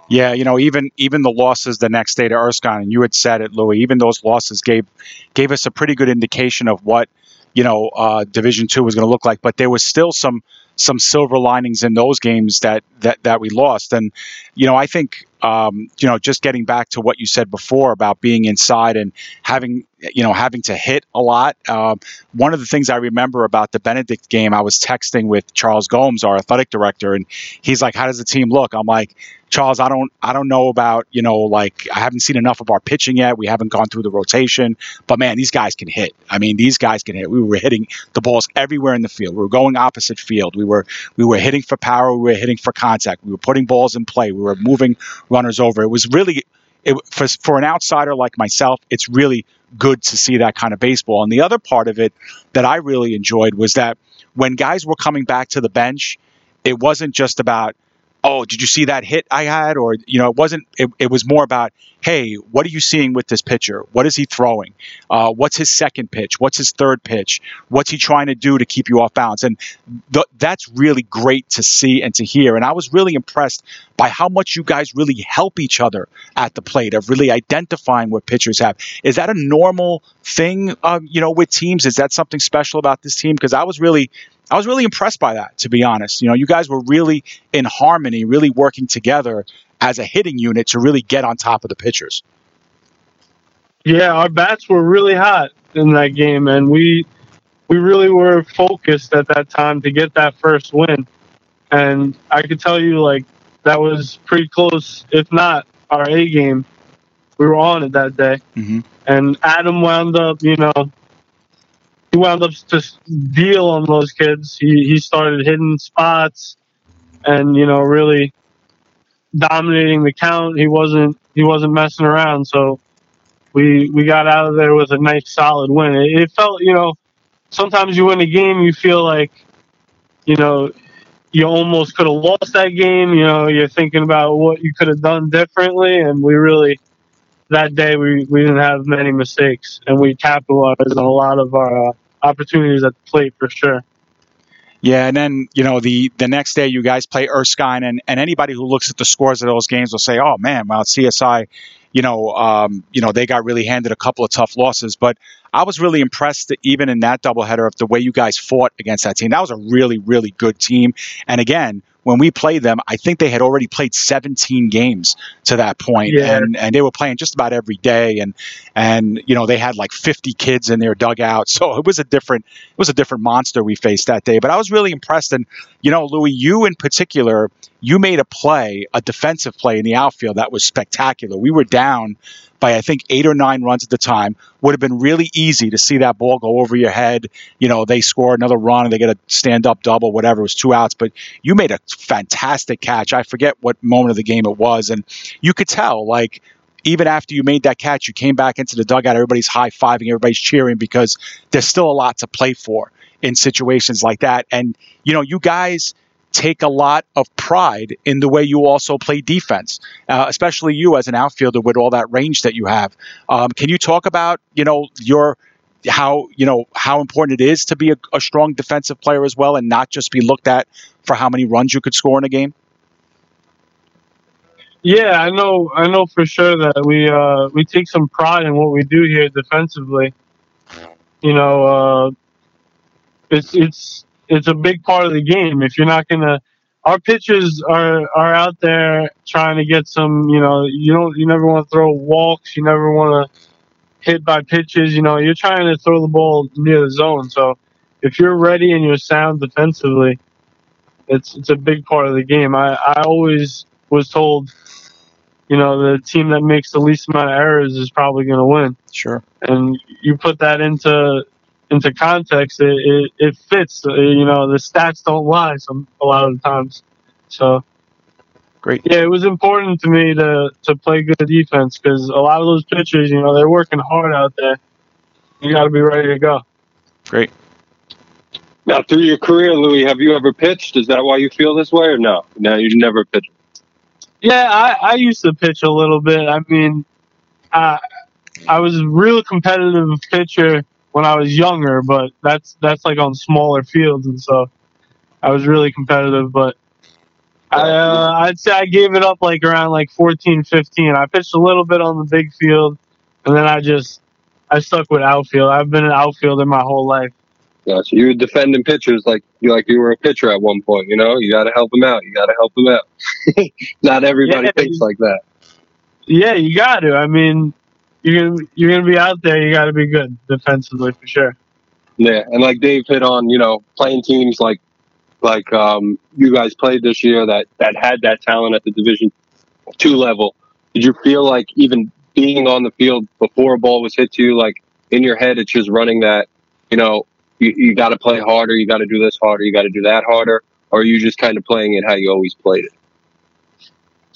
Yeah, you know, even even the losses the next day to Erskine, and you had said it, Louis. Even those losses gave gave us a pretty good indication of what you know uh, Division Two was going to look like. But there was still some some silver linings in those games that that that we lost. And you know, I think um, you know, just getting back to what you said before about being inside and having you know having to hit a lot. Um, one of the things I remember about the Benedict game, I was texting with Charles Gomes, our athletic director, and he's like, "How does the team look?" I'm like, Charles, I don't I don't know about, you know, like I haven't seen enough of our pitching yet. We haven't gone through the rotation. But man, these guys can hit. I mean, these guys can hit. We were hitting the balls everywhere in the field. We were going opposite field. We were we were hitting for power, we were hitting for contact. We were putting balls in play. We were moving runners over. It was really it, for, for an outsider like myself, it's really good to see that kind of baseball. And the other part of it that I really enjoyed was that when guys were coming back to the bench, it wasn't just about oh, did you see that hit I had? Or, you know, it wasn't, it, it was more about, hey, what are you seeing with this pitcher? What is he throwing? Uh, what's his second pitch? What's his third pitch? What's he trying to do to keep you off balance? And th- that's really great to see and to hear. And I was really impressed by how much you guys really help each other at the plate of really identifying what pitchers have. Is that a normal thing, um, you know, with teams? Is that something special about this team? Because I was really I was really impressed by that, to be honest. You know, you guys were really in harmony, really working together as a hitting unit to really get on top of the pitchers. Yeah, our bats were really hot in that game, and we we really were focused at that time to get that first win. And I could tell you, like that was pretty close, if not our A game. We were on it that day, mm-hmm. and Adam wound up, you know, he wound up just deal on those kids. He he started hitting spots, and you know really dominating the count. He wasn't he wasn't messing around. So we we got out of there with a nice solid win. It, it felt you know sometimes you win a game you feel like you know you almost could have lost that game. You know you're thinking about what you could have done differently, and we really that day we, we didn't have many mistakes and we capitalized on a lot of our uh, opportunities at the plate for sure. Yeah, and then you know the the next day you guys play Erskine, and and anybody who looks at the scores of those games will say, "Oh man, well CSI, you know, um, you know they got really handed a couple of tough losses." But I was really impressed, even in that doubleheader, of the way you guys fought against that team. That was a really really good team, and again, when we played them, I think they had already played 17 games to that point, yeah. and and they were playing just about every day, and and you know they had like 50 kids in their dugout, so it was a different it was a different monster we faced that day. But I was really impressed, and you know, Louis, you in particular, you made a play, a defensive play in the outfield that was spectacular. We were down by I think eight or nine runs at the time. Would have been really easy to see that ball go over your head. You know, they score another run and they get a stand up double, whatever. It was two outs, but you made a fantastic catch. I forget what moment of the game it was, and you could tell like even after you made that catch, you came back into the dugout. Everybody's high fiving, everybody's cheering because there's still a lot to play for in situations like that. And you know, you guys take a lot of pride in the way you also play defense, uh, especially you as an outfielder with all that range that you have. Um, can you talk about you know your how you know how important it is to be a, a, strong defensive player as well, and not just be looked at for how many runs you could score in a game? Yeah, I know. I know for sure that we uh, we take some pride in what we do here defensively. You know, uh, it's it's it's a big part of the game. If you're not gonna, our pitchers are are out there trying to get some. You know, you don't you never want to throw walks. You never want to hit by pitches. You know, you're trying to throw the ball near the zone. So if you're ready and you're sound defensively, it's it's a big part of the game. I I always was told. You know, the team that makes the least amount of errors is probably going to win. Sure. And you put that into into context, it, it, it fits. Uh, you know, the stats don't lie some a lot of the times. So, great. Yeah, it was important to me to to play good defense because a lot of those pitchers, you know, they're working hard out there. You got to be ready to go. Great. Now, through your career, Louis, have you ever pitched? Is that why you feel this way, or no? No, you never pitched. Yeah, I, I used to pitch a little bit. I mean, I I was a real competitive pitcher when I was younger, but that's that's like on smaller fields, and so I was really competitive. But I, uh, I'd say I gave it up like around like 14, 15. I pitched a little bit on the big field, and then I just I stuck with outfield. I've been an outfielder my whole life. Gotcha. You were defending pitchers like you like you were a pitcher at one point. You know, you got to help them out. You got to help them out. Not everybody yeah, thinks like that. Yeah, you got to. I mean, you're gonna you're gonna be out there. You got to be good defensively for sure. Yeah, and like Dave hit on, you know, playing teams like like um, you guys played this year that that had that talent at the Division two level. Did you feel like even being on the field before a ball was hit to you, like in your head, it's just running that, you know, you, you got to play harder, you got to do this harder, you got to do that harder, or are you just kind of playing it how you always played it?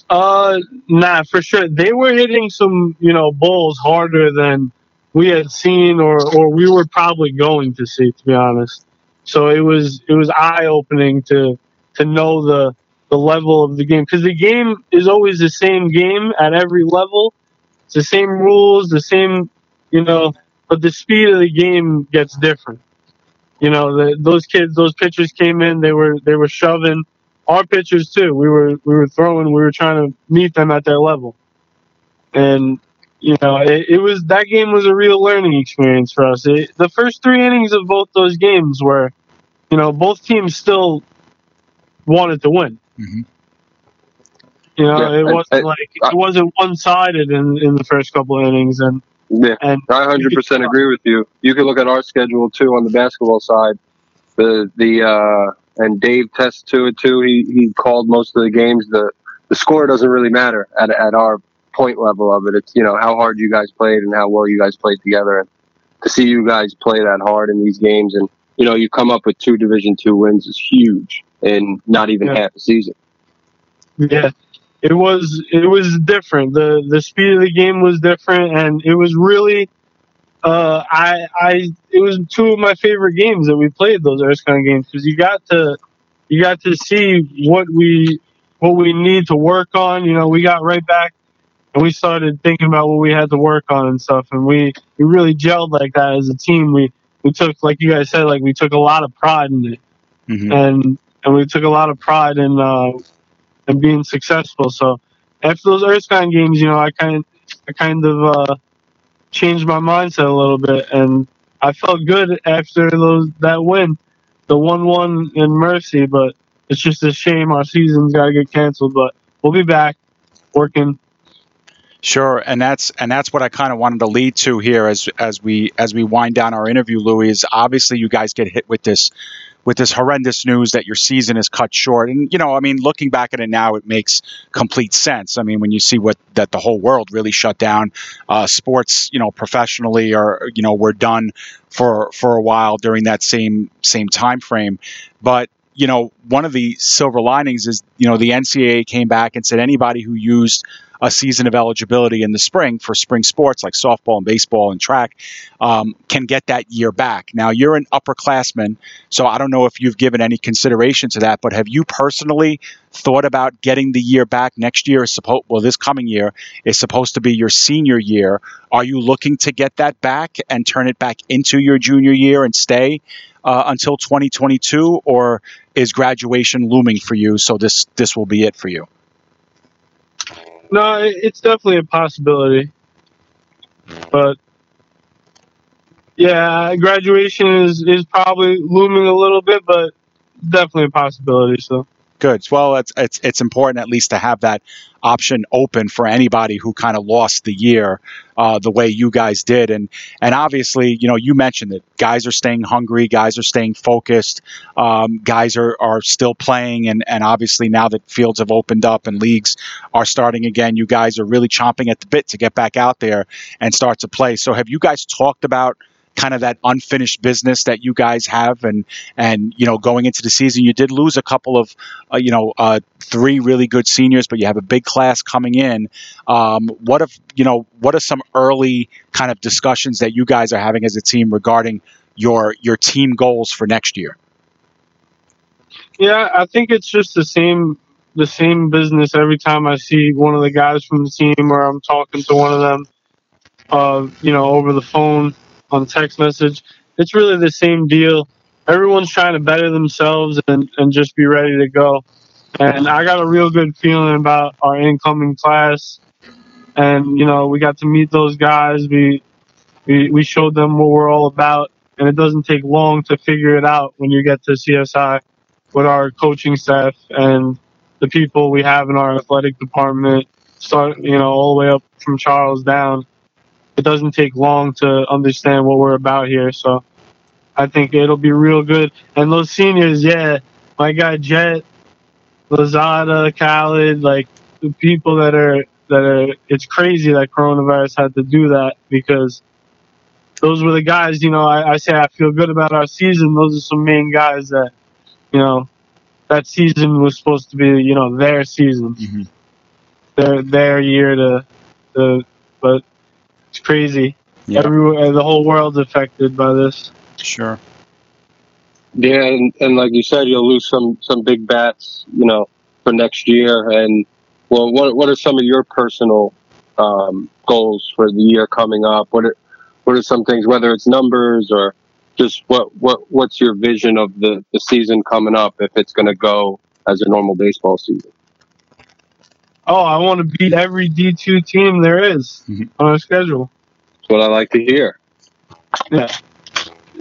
Uh, nah, for sure. They were hitting some, you know, balls harder than we had seen or, or we were probably going to see, to be honest. So it was, it was eye opening to, to know the, the level of the game because the game is always the same game at every level. It's the same rules, the same, you know, but the speed of the game gets different. You know, the, those kids, those pitchers came in, they were they were shoving. Our pitchers too. We were we were throwing. We were trying to meet them at their level, and you know, it, it was that game was a real learning experience for us. It, the first three innings of both those games were, you know, both teams still wanted to win. Mhm. You know, Yeah, it wasn't and- like it wasn't one sided in in the first couple of innings, and Yeah, and I 100% agree with you. You can look at our schedule too on the basketball side. The the uh, and Dave tests to it too. He he called most of the games. The the score doesn't really matter at at our point level of it. It's you know how hard you guys played and how well you guys played together. And to see you guys play that hard in these games, and you know you come up with two Division two wins is huge in not even Yeah. half a season. Yeah, it was it was different. the The speed of the game was different, and it was really. Uh, I I it was two of my favorite games that we played those Erskine games because you got to you got to see what we what we need to work on. You know, we got right back and we started thinking about what we had to work on and stuff, and we we really gelled like that as a team. We we took like you guys said, like we took a lot of pride in it Mhm. and and we took a lot of pride in uh, in being successful. So after those Erskine games, you know, I kind I kind of uh, changed my mindset a little bit, and I felt good after those that win, the one one in Mercy. But it's just a shame our season's got to get canceled. But we'll be back working. Sure, and that's and that's what I kind of wanted to lead to here as as we as we wind down our interview, Louis. Is obviously you guys get hit with this with this horrendous news that your season is cut short, and you know, I mean, looking back at it now, it makes complete sense. I mean, when you see what that the whole world really shut down, uh, sports, you know, professionally or you know, were done for for a while during that same same time frame, but you know, one of the silver linings is, you know, the NCAA came back and said anybody who used a season of eligibility in the spring for spring sports like softball and baseball and track um, can get that year back. Now, you're an upperclassman, so I don't know if you've given any consideration to that, but have you personally thought about getting the year back next year? Is well, this coming year is supposed to be your senior year. Are you looking to get that back and turn it back into your junior year and stay uh, until 2022, or is graduation looming for you? So this this will be it for you. No, it's definitely a possibility, but yeah, graduation is is probably looming a little bit, but definitely a possibility. So. Good. Well, it's it's it's important at least to have that option open for anybody who kind of lost the year uh, the way you guys did, and and obviously, you know, you mentioned that guys are staying hungry, guys are staying focused, um, guys are are still playing, and and obviously now that fields have opened up and leagues are starting again, you guys are really chomping at the bit to get back out there and start to play. So, have you guys talked about? Kind of that unfinished business that you guys have and and you know going into the season you did lose a couple of uh, you know uh, three really good seniors but you have a big class coming in. Um, what if you know what are some early kind of discussions that you guys are having as a team regarding your your team goals for next year? Yeah, I think it's just the same the same business every time I see one of the guys from the team or I'm talking to one of them uh, you know, over the phone, on text message. It's really the same deal. Everyone's trying to better themselves and, and just be ready to go. And I got a real good feeling about our incoming class. And, you know, we got to meet those guys. We we, we showed them what we're all about. And it doesn't take long to figure it out when you get to CSI with our coaching staff and the people we have in our athletic department, start you know all the way up from Charles down. It doesn't take long to understand what we're about here, so I think it'll be real good. And those seniors, yeah, my guy Jet, Lazada, Khaled, like the people that are that are. It's crazy that coronavirus had to do that because those were the guys. You know, I, I say I feel good about our season. Those are some main guys that you know that season was supposed to be you know their season, mm-hmm. their their year to to. But it's crazy. Yeah. Everywhere, the whole world's affected by this. sure Yeah, and, and like you said, you'll lose some some big bats. You know, for next year? And well, what what are some of your personal um, goals for the year coming up? What are what are some things, whether it's numbers or just what what what's your vision of the the season coming up if it's going to go as a normal baseball season? Oh, I want to beat every D two team there is Mhm. on our schedule. That's what I like to hear. Yeah,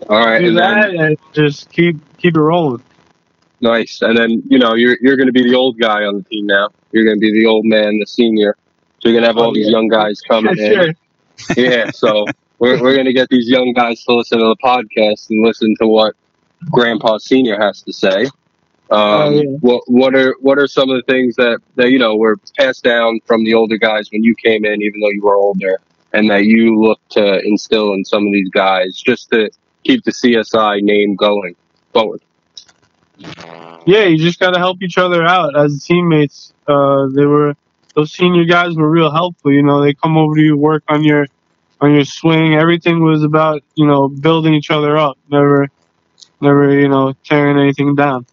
All right, do and that then and just keep keep it rolling. nice, and then you know you're you're going to be the old guy on the team now. You're going to be the old man, the senior. So you're going to have all these yeah. young guys coming in. sure. yeah, so we're, we're going to get these young guys to listen to the podcast and listen to what Grandpa Senior has to say. Um, Oh, yeah. What what are what are some of the things that that you know were passed down from the older guys when you came in, even though you were older, and that you look to instill in some of these guys just to keep the CSI name going forward? Yeah, you just got to help each other out as teammates. Uh, they were those senior guys were real helpful. You know, they come over to you, work on your on your swing. Everything was about you know building each other up. Never, never you know tearing anything down.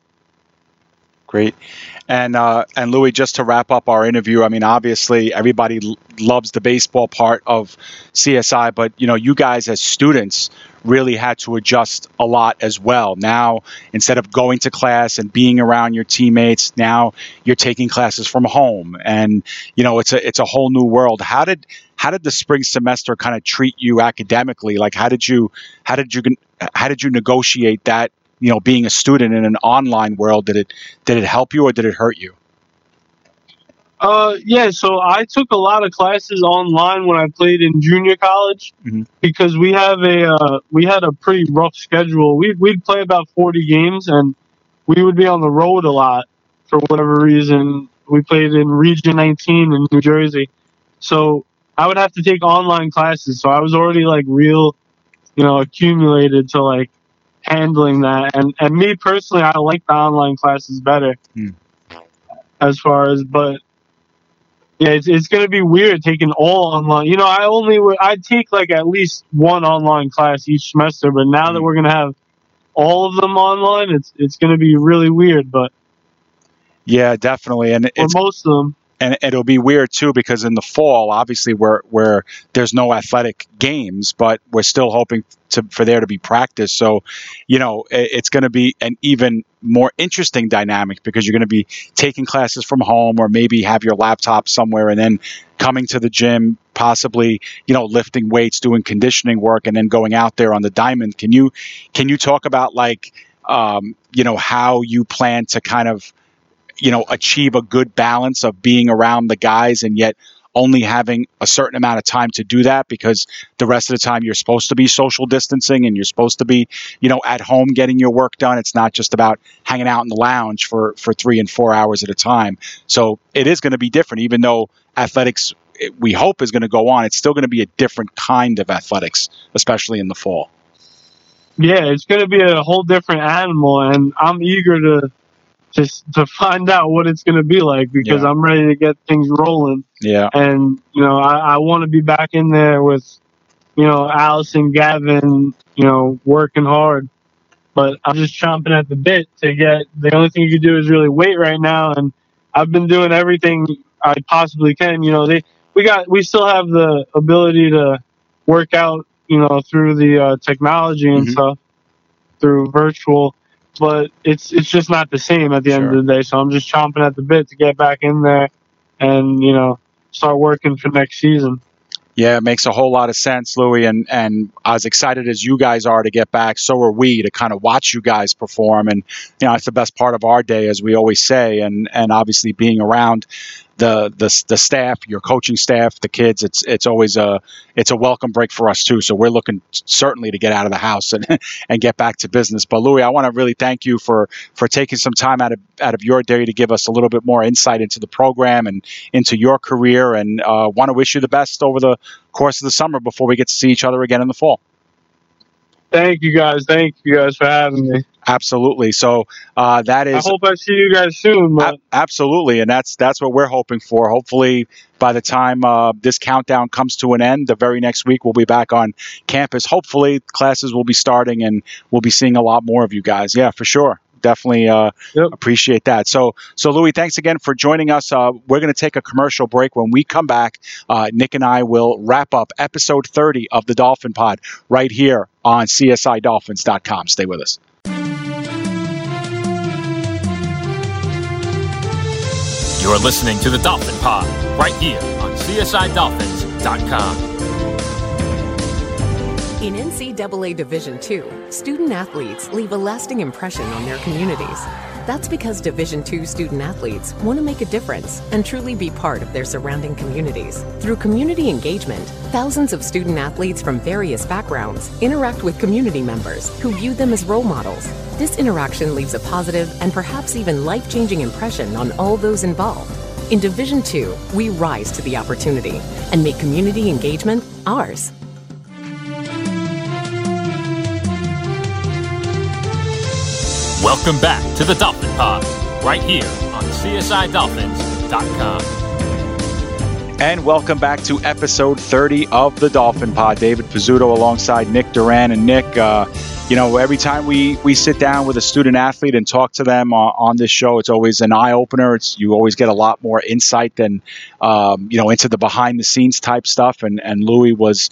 Great. And uh, and Louis, just to wrap up our interview, I mean, obviously everybody l- loves the baseball part of CSI, but you know, you guys as students really had to adjust a lot as well. Now, instead of going to class and being around your teammates, now you're taking classes from home, and you know, it's a it's a whole new world. How did how did the spring semester kind of treat you academically? Like, how did you how did you how did you negotiate that? You know, being a student in an online world, did it did it help you or did it hurt you? Uh, yeah. So I took a lot of classes online when I played in junior college Mhm. because we have a uh, we had a pretty rough schedule. We we'd play about forty games and we would be on the road a lot for whatever reason. We played in Region 19 in New Jersey, so I would have to take online classes. So I was already like real, you know, accumulated to like handling that. And and me personally, I like the online classes better. Hmm. As far as, but yeah, it's, it's gonna be weird taking all online. You know, I only would I take like at least one online class each semester, but now that Mm. we're gonna have all of them online, it's it's gonna be really weird. But Yeah, definitely, and for it's most of them, and it'll be weird too because in the fall, obviously, where where there's no athletic games, but we're still hoping to for there to be practice. So, you know, it's going to be an even more interesting dynamic because you're going to be taking classes from home or maybe have your laptop somewhere and then coming to the gym, possibly, you know, lifting weights, doing conditioning work, and then going out there on the diamond. Can you can you talk about like um, you know how you plan to kind of you know achieve a good balance of being around the guys and yet only having a certain amount of time to do that because the rest of the time you're supposed to be social distancing and you're supposed to be you know at home getting your work done. It's not just about hanging out in the lounge for for 3 and 4 hours at a time. So it is going to be different. Even though athletics eh, we hope is going to go on it's still going to be a different kind of athletics especially in the fall. Yeah, it's gonna be a whole different animal, and I'm eager to just to find out what it's gonna be like because Yeah. I'm ready to get things rolling. yeah and you know I, I want to be back in there with you know Allison, Gavin, you know working hard. But I'm just chomping at the bit to get. The only thing you can do is really wait right now, and I've been doing everything I possibly can. You know, they we got we still have the ability to work out, you know, through the uh, technology and Mhm. stuff, through virtual. But it's it's just not the same at the end of the day. So I'm just chomping at the bit to get back in there, and you know start working for next season. Yeah, it makes a whole lot of sense, Louis. And and as excited as you guys are to get back, so are we to kind of watch you guys perform. And you know, it's the best part of our day, as we always say. And and obviously being around the the the staff, your coaching staff, the kids, it's it's always a it's a welcome break for us too. So we're looking certainly to get out of the house and and get back to business. But Louis, I want to really thank you for for taking some time out of out of your day to give us a little bit more insight into the program and into your career. And uh, want to wish you the best over the course of the summer before we get to see each other again in the fall. Thank you guys. Thank you guys for having me. Absolutely. So uh, that I hope I see you guys soon. But absolutely, and that's that's what we're hoping for. Hopefully, by the time uh, this countdown comes to an end, the very next week we'll be back on campus. Hopefully, classes will be starting, and we'll be seeing a lot more of you guys. Yeah, for sure. definitely uh, Yep. appreciate that. So, so Louis, thanks again for joining us. Uh, we're going to take a commercial break. When we come back, uh, Nick and I will wrap up episode 30 of the Dolphin Pod right here on CSIDolphins.com. Stay with us. You're listening to the Dolphin Pod right here on CSIDolphins.com. In NCAA Division II, student athletes leave a lasting impression on their communities. That's because Division II student athletes want to make a difference and truly be part of their surrounding communities. Through community engagement, thousands of student athletes from various backgrounds interact with community members who view them as role models. This interaction leaves a positive and perhaps even life changing impression on all those involved. In Division II, we rise to the opportunity and make community engagement ours. Welcome back to the Dolphin Pod right here on CSIDolphins.com. And welcome back to episode 30 of the Dolphin Pod. David Pizzuto alongside Nick Doran. And Nick, uh, you know, every time we, we sit down with a student athlete and talk to them uh, on this show, it's always an eye opener. It's you always get a lot more insight than, um, you know, into the behind the scenes type stuff. And and Louis was,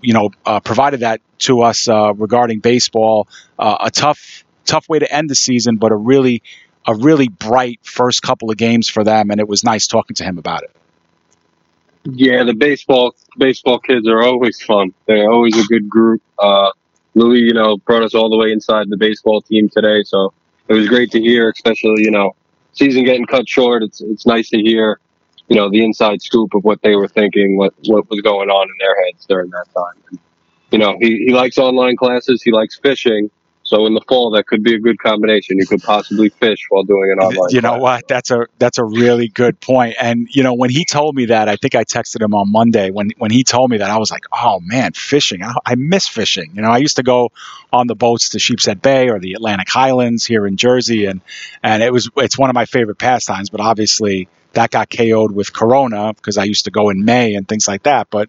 you know, uh, provided that to us uh, regarding baseball. Uh, a tough tough way to end the season, but a really a really bright first couple of games for them. And it was nice talking to him about it. Yeah, the baseball baseball kids are always fun. They're always a good group. Uh, Louis, you know, brought us all the way inside the baseball team today, so it was great to hear. Especially, you know, season getting cut short. It's it's nice to hear, you know, the inside scoop of what they were thinking, what what was going on in their heads during that time. And, you know, he he likes online classes. He likes fishing. So in the fall, that could be a good combination. You could possibly fish while doing an online. you know class. what that's a that's a really good point. and you know when he told me that i think i texted him on monday when when he told me that i was like oh man fishing i, I miss fishing you know i used to go on the boats to sheepshead bay or the atlantic highlands here in jersey and and it was it's one of my favorite pastimes but obviously that got KO'd with Corona because I used to go in May and things like that. But,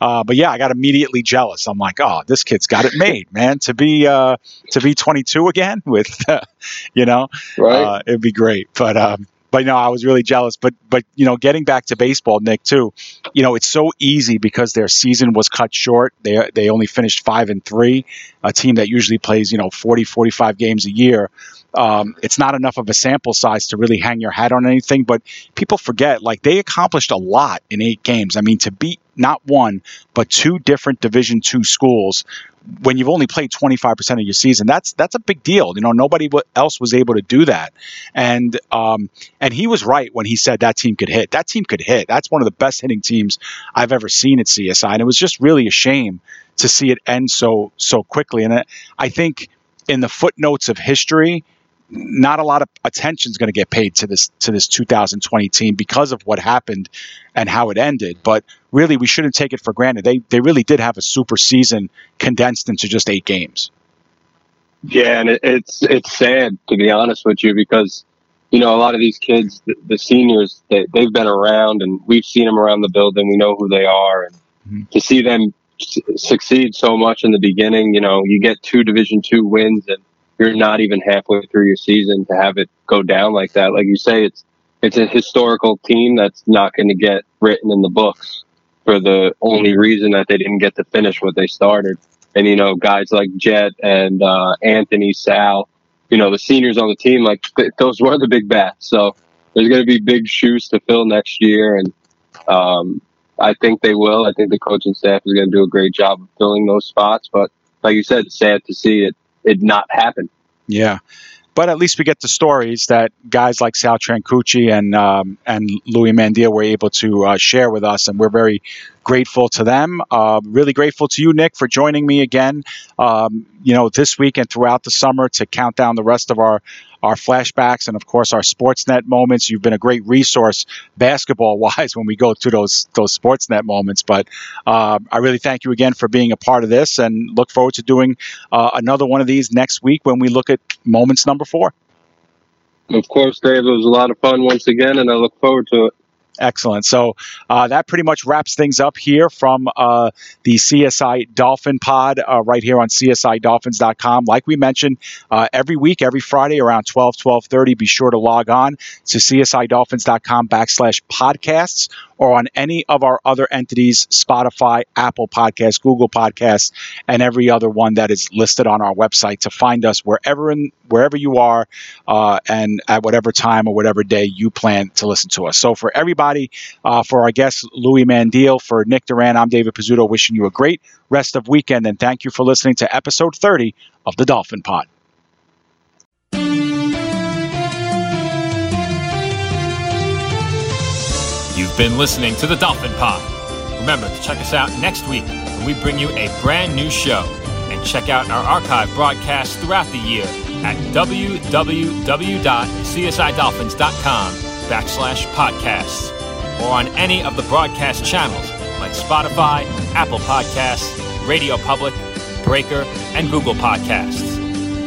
uh, but yeah, I got immediately jealous. I'm like, oh, this kid's got it made, man. To be uh, to be 22 again with, you know, right? uh, it'd be great. But um, but no, I was really jealous. But but you know, getting back to baseball, Nick, too. You know, it's so easy because their season was cut short. They they only finished five and three. A team that usually plays you know 40 45 games a year. Um, it's not enough of a sample size to really hang your hat on anything. But people forget, like they accomplished a lot in eight games. I mean, to beat not one but two different Division two schools when you've only played 25% of your season that's that's a big deal. You know nobody else was able to do that. And um, and he was right when he said that team could hit. That team could hit. That's one of the best hitting teams i've ever seen at csi and it was just really a shame to see it end so so quickly. And I- think in the footnotes of history not a lot of attention is going to get paid to this to this 2020 team because of what happened and how it ended. But really, we shouldn't take it for granted. They they really did have a super season condensed into just eight games. Yeah, and it, it's it's sad to be honest with you because you know a lot of these kids, the, the seniors, they, they've been around and we've seen them around the building. We know who they are, and Mhm. to see them succeed so much in the beginning, you know, you get two Division two wins and you're not even halfway through your season to have it go down like that. Like you say, it's it's a historical team that's not going to get written in the books for the only reason that they didn't get to finish what they started. And you know, guys like Jet and uh, Anthony, Sal, you know, the seniors on the team, like th- those were the big bats. So there's going to be big shoes to fill next year, and um, I think they will. I think the coaching staff is going to do a great job of filling those spots. But like you said, sad to see it it not happen. Yeah. But at least we get the stories that guys like Sal Trancucci and um, and Louis Mandile were able to uh, share with us, and we're very grateful to them. Uh, really grateful to you, Nick, for joining me again. Um, you know, this week and throughout the summer to count down the rest of our our flashbacks and of course our Sportsnet moments. You've been a great resource basketball wise when we go through those those Sportsnet moments. But uh, I really thank you again for being a part of this, and look forward to doing uh, another one of these next week when we look at moments number four. Of course, Dave, it was a lot of fun once again, and I look forward to it. Excellent. So uh, that pretty much wraps things up here from uh, the CSI Dolphin Pod uh, right here on CSIDolphins.com. Like we mentioned, uh, every week, every Friday around 12, 12.30, be sure to log on to CSIDolphins.com backslash podcasts or on any of our other entities, Spotify, Apple Podcasts, Google Podcasts, and every other one that is listed on our website to find us wherever in, wherever you are uh, and at whatever time or whatever day you plan to listen to us. So for everybody, uh, for our guest Louis Mandile, for Nick Doran, I'm David Pizzuto, wishing you a great rest of weekend and thank you for listening to episode 30 of the Dolphin Pod. You've been listening to the Dolphin Pod. Remember to check us out next week when we bring you a brand new show. And check out our archive broadcasts throughout the year at www.csidolphins.com backslash podcasts or on any of the broadcast channels like Spotify, Apple Podcasts, Radio Public, Breaker, and Google Podcasts.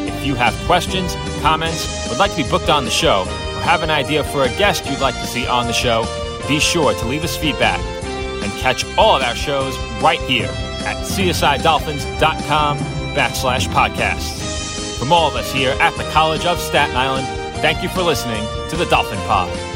If you have questions, comments, would like to be booked on the show, or have an idea for a guest you'd like to see on the show, be sure to leave us feedback and catch all of our shows right here at csidolphins.com backslash podcast. From all of us here at the College of Staten Island, thank you for listening to the Dolphin Pod.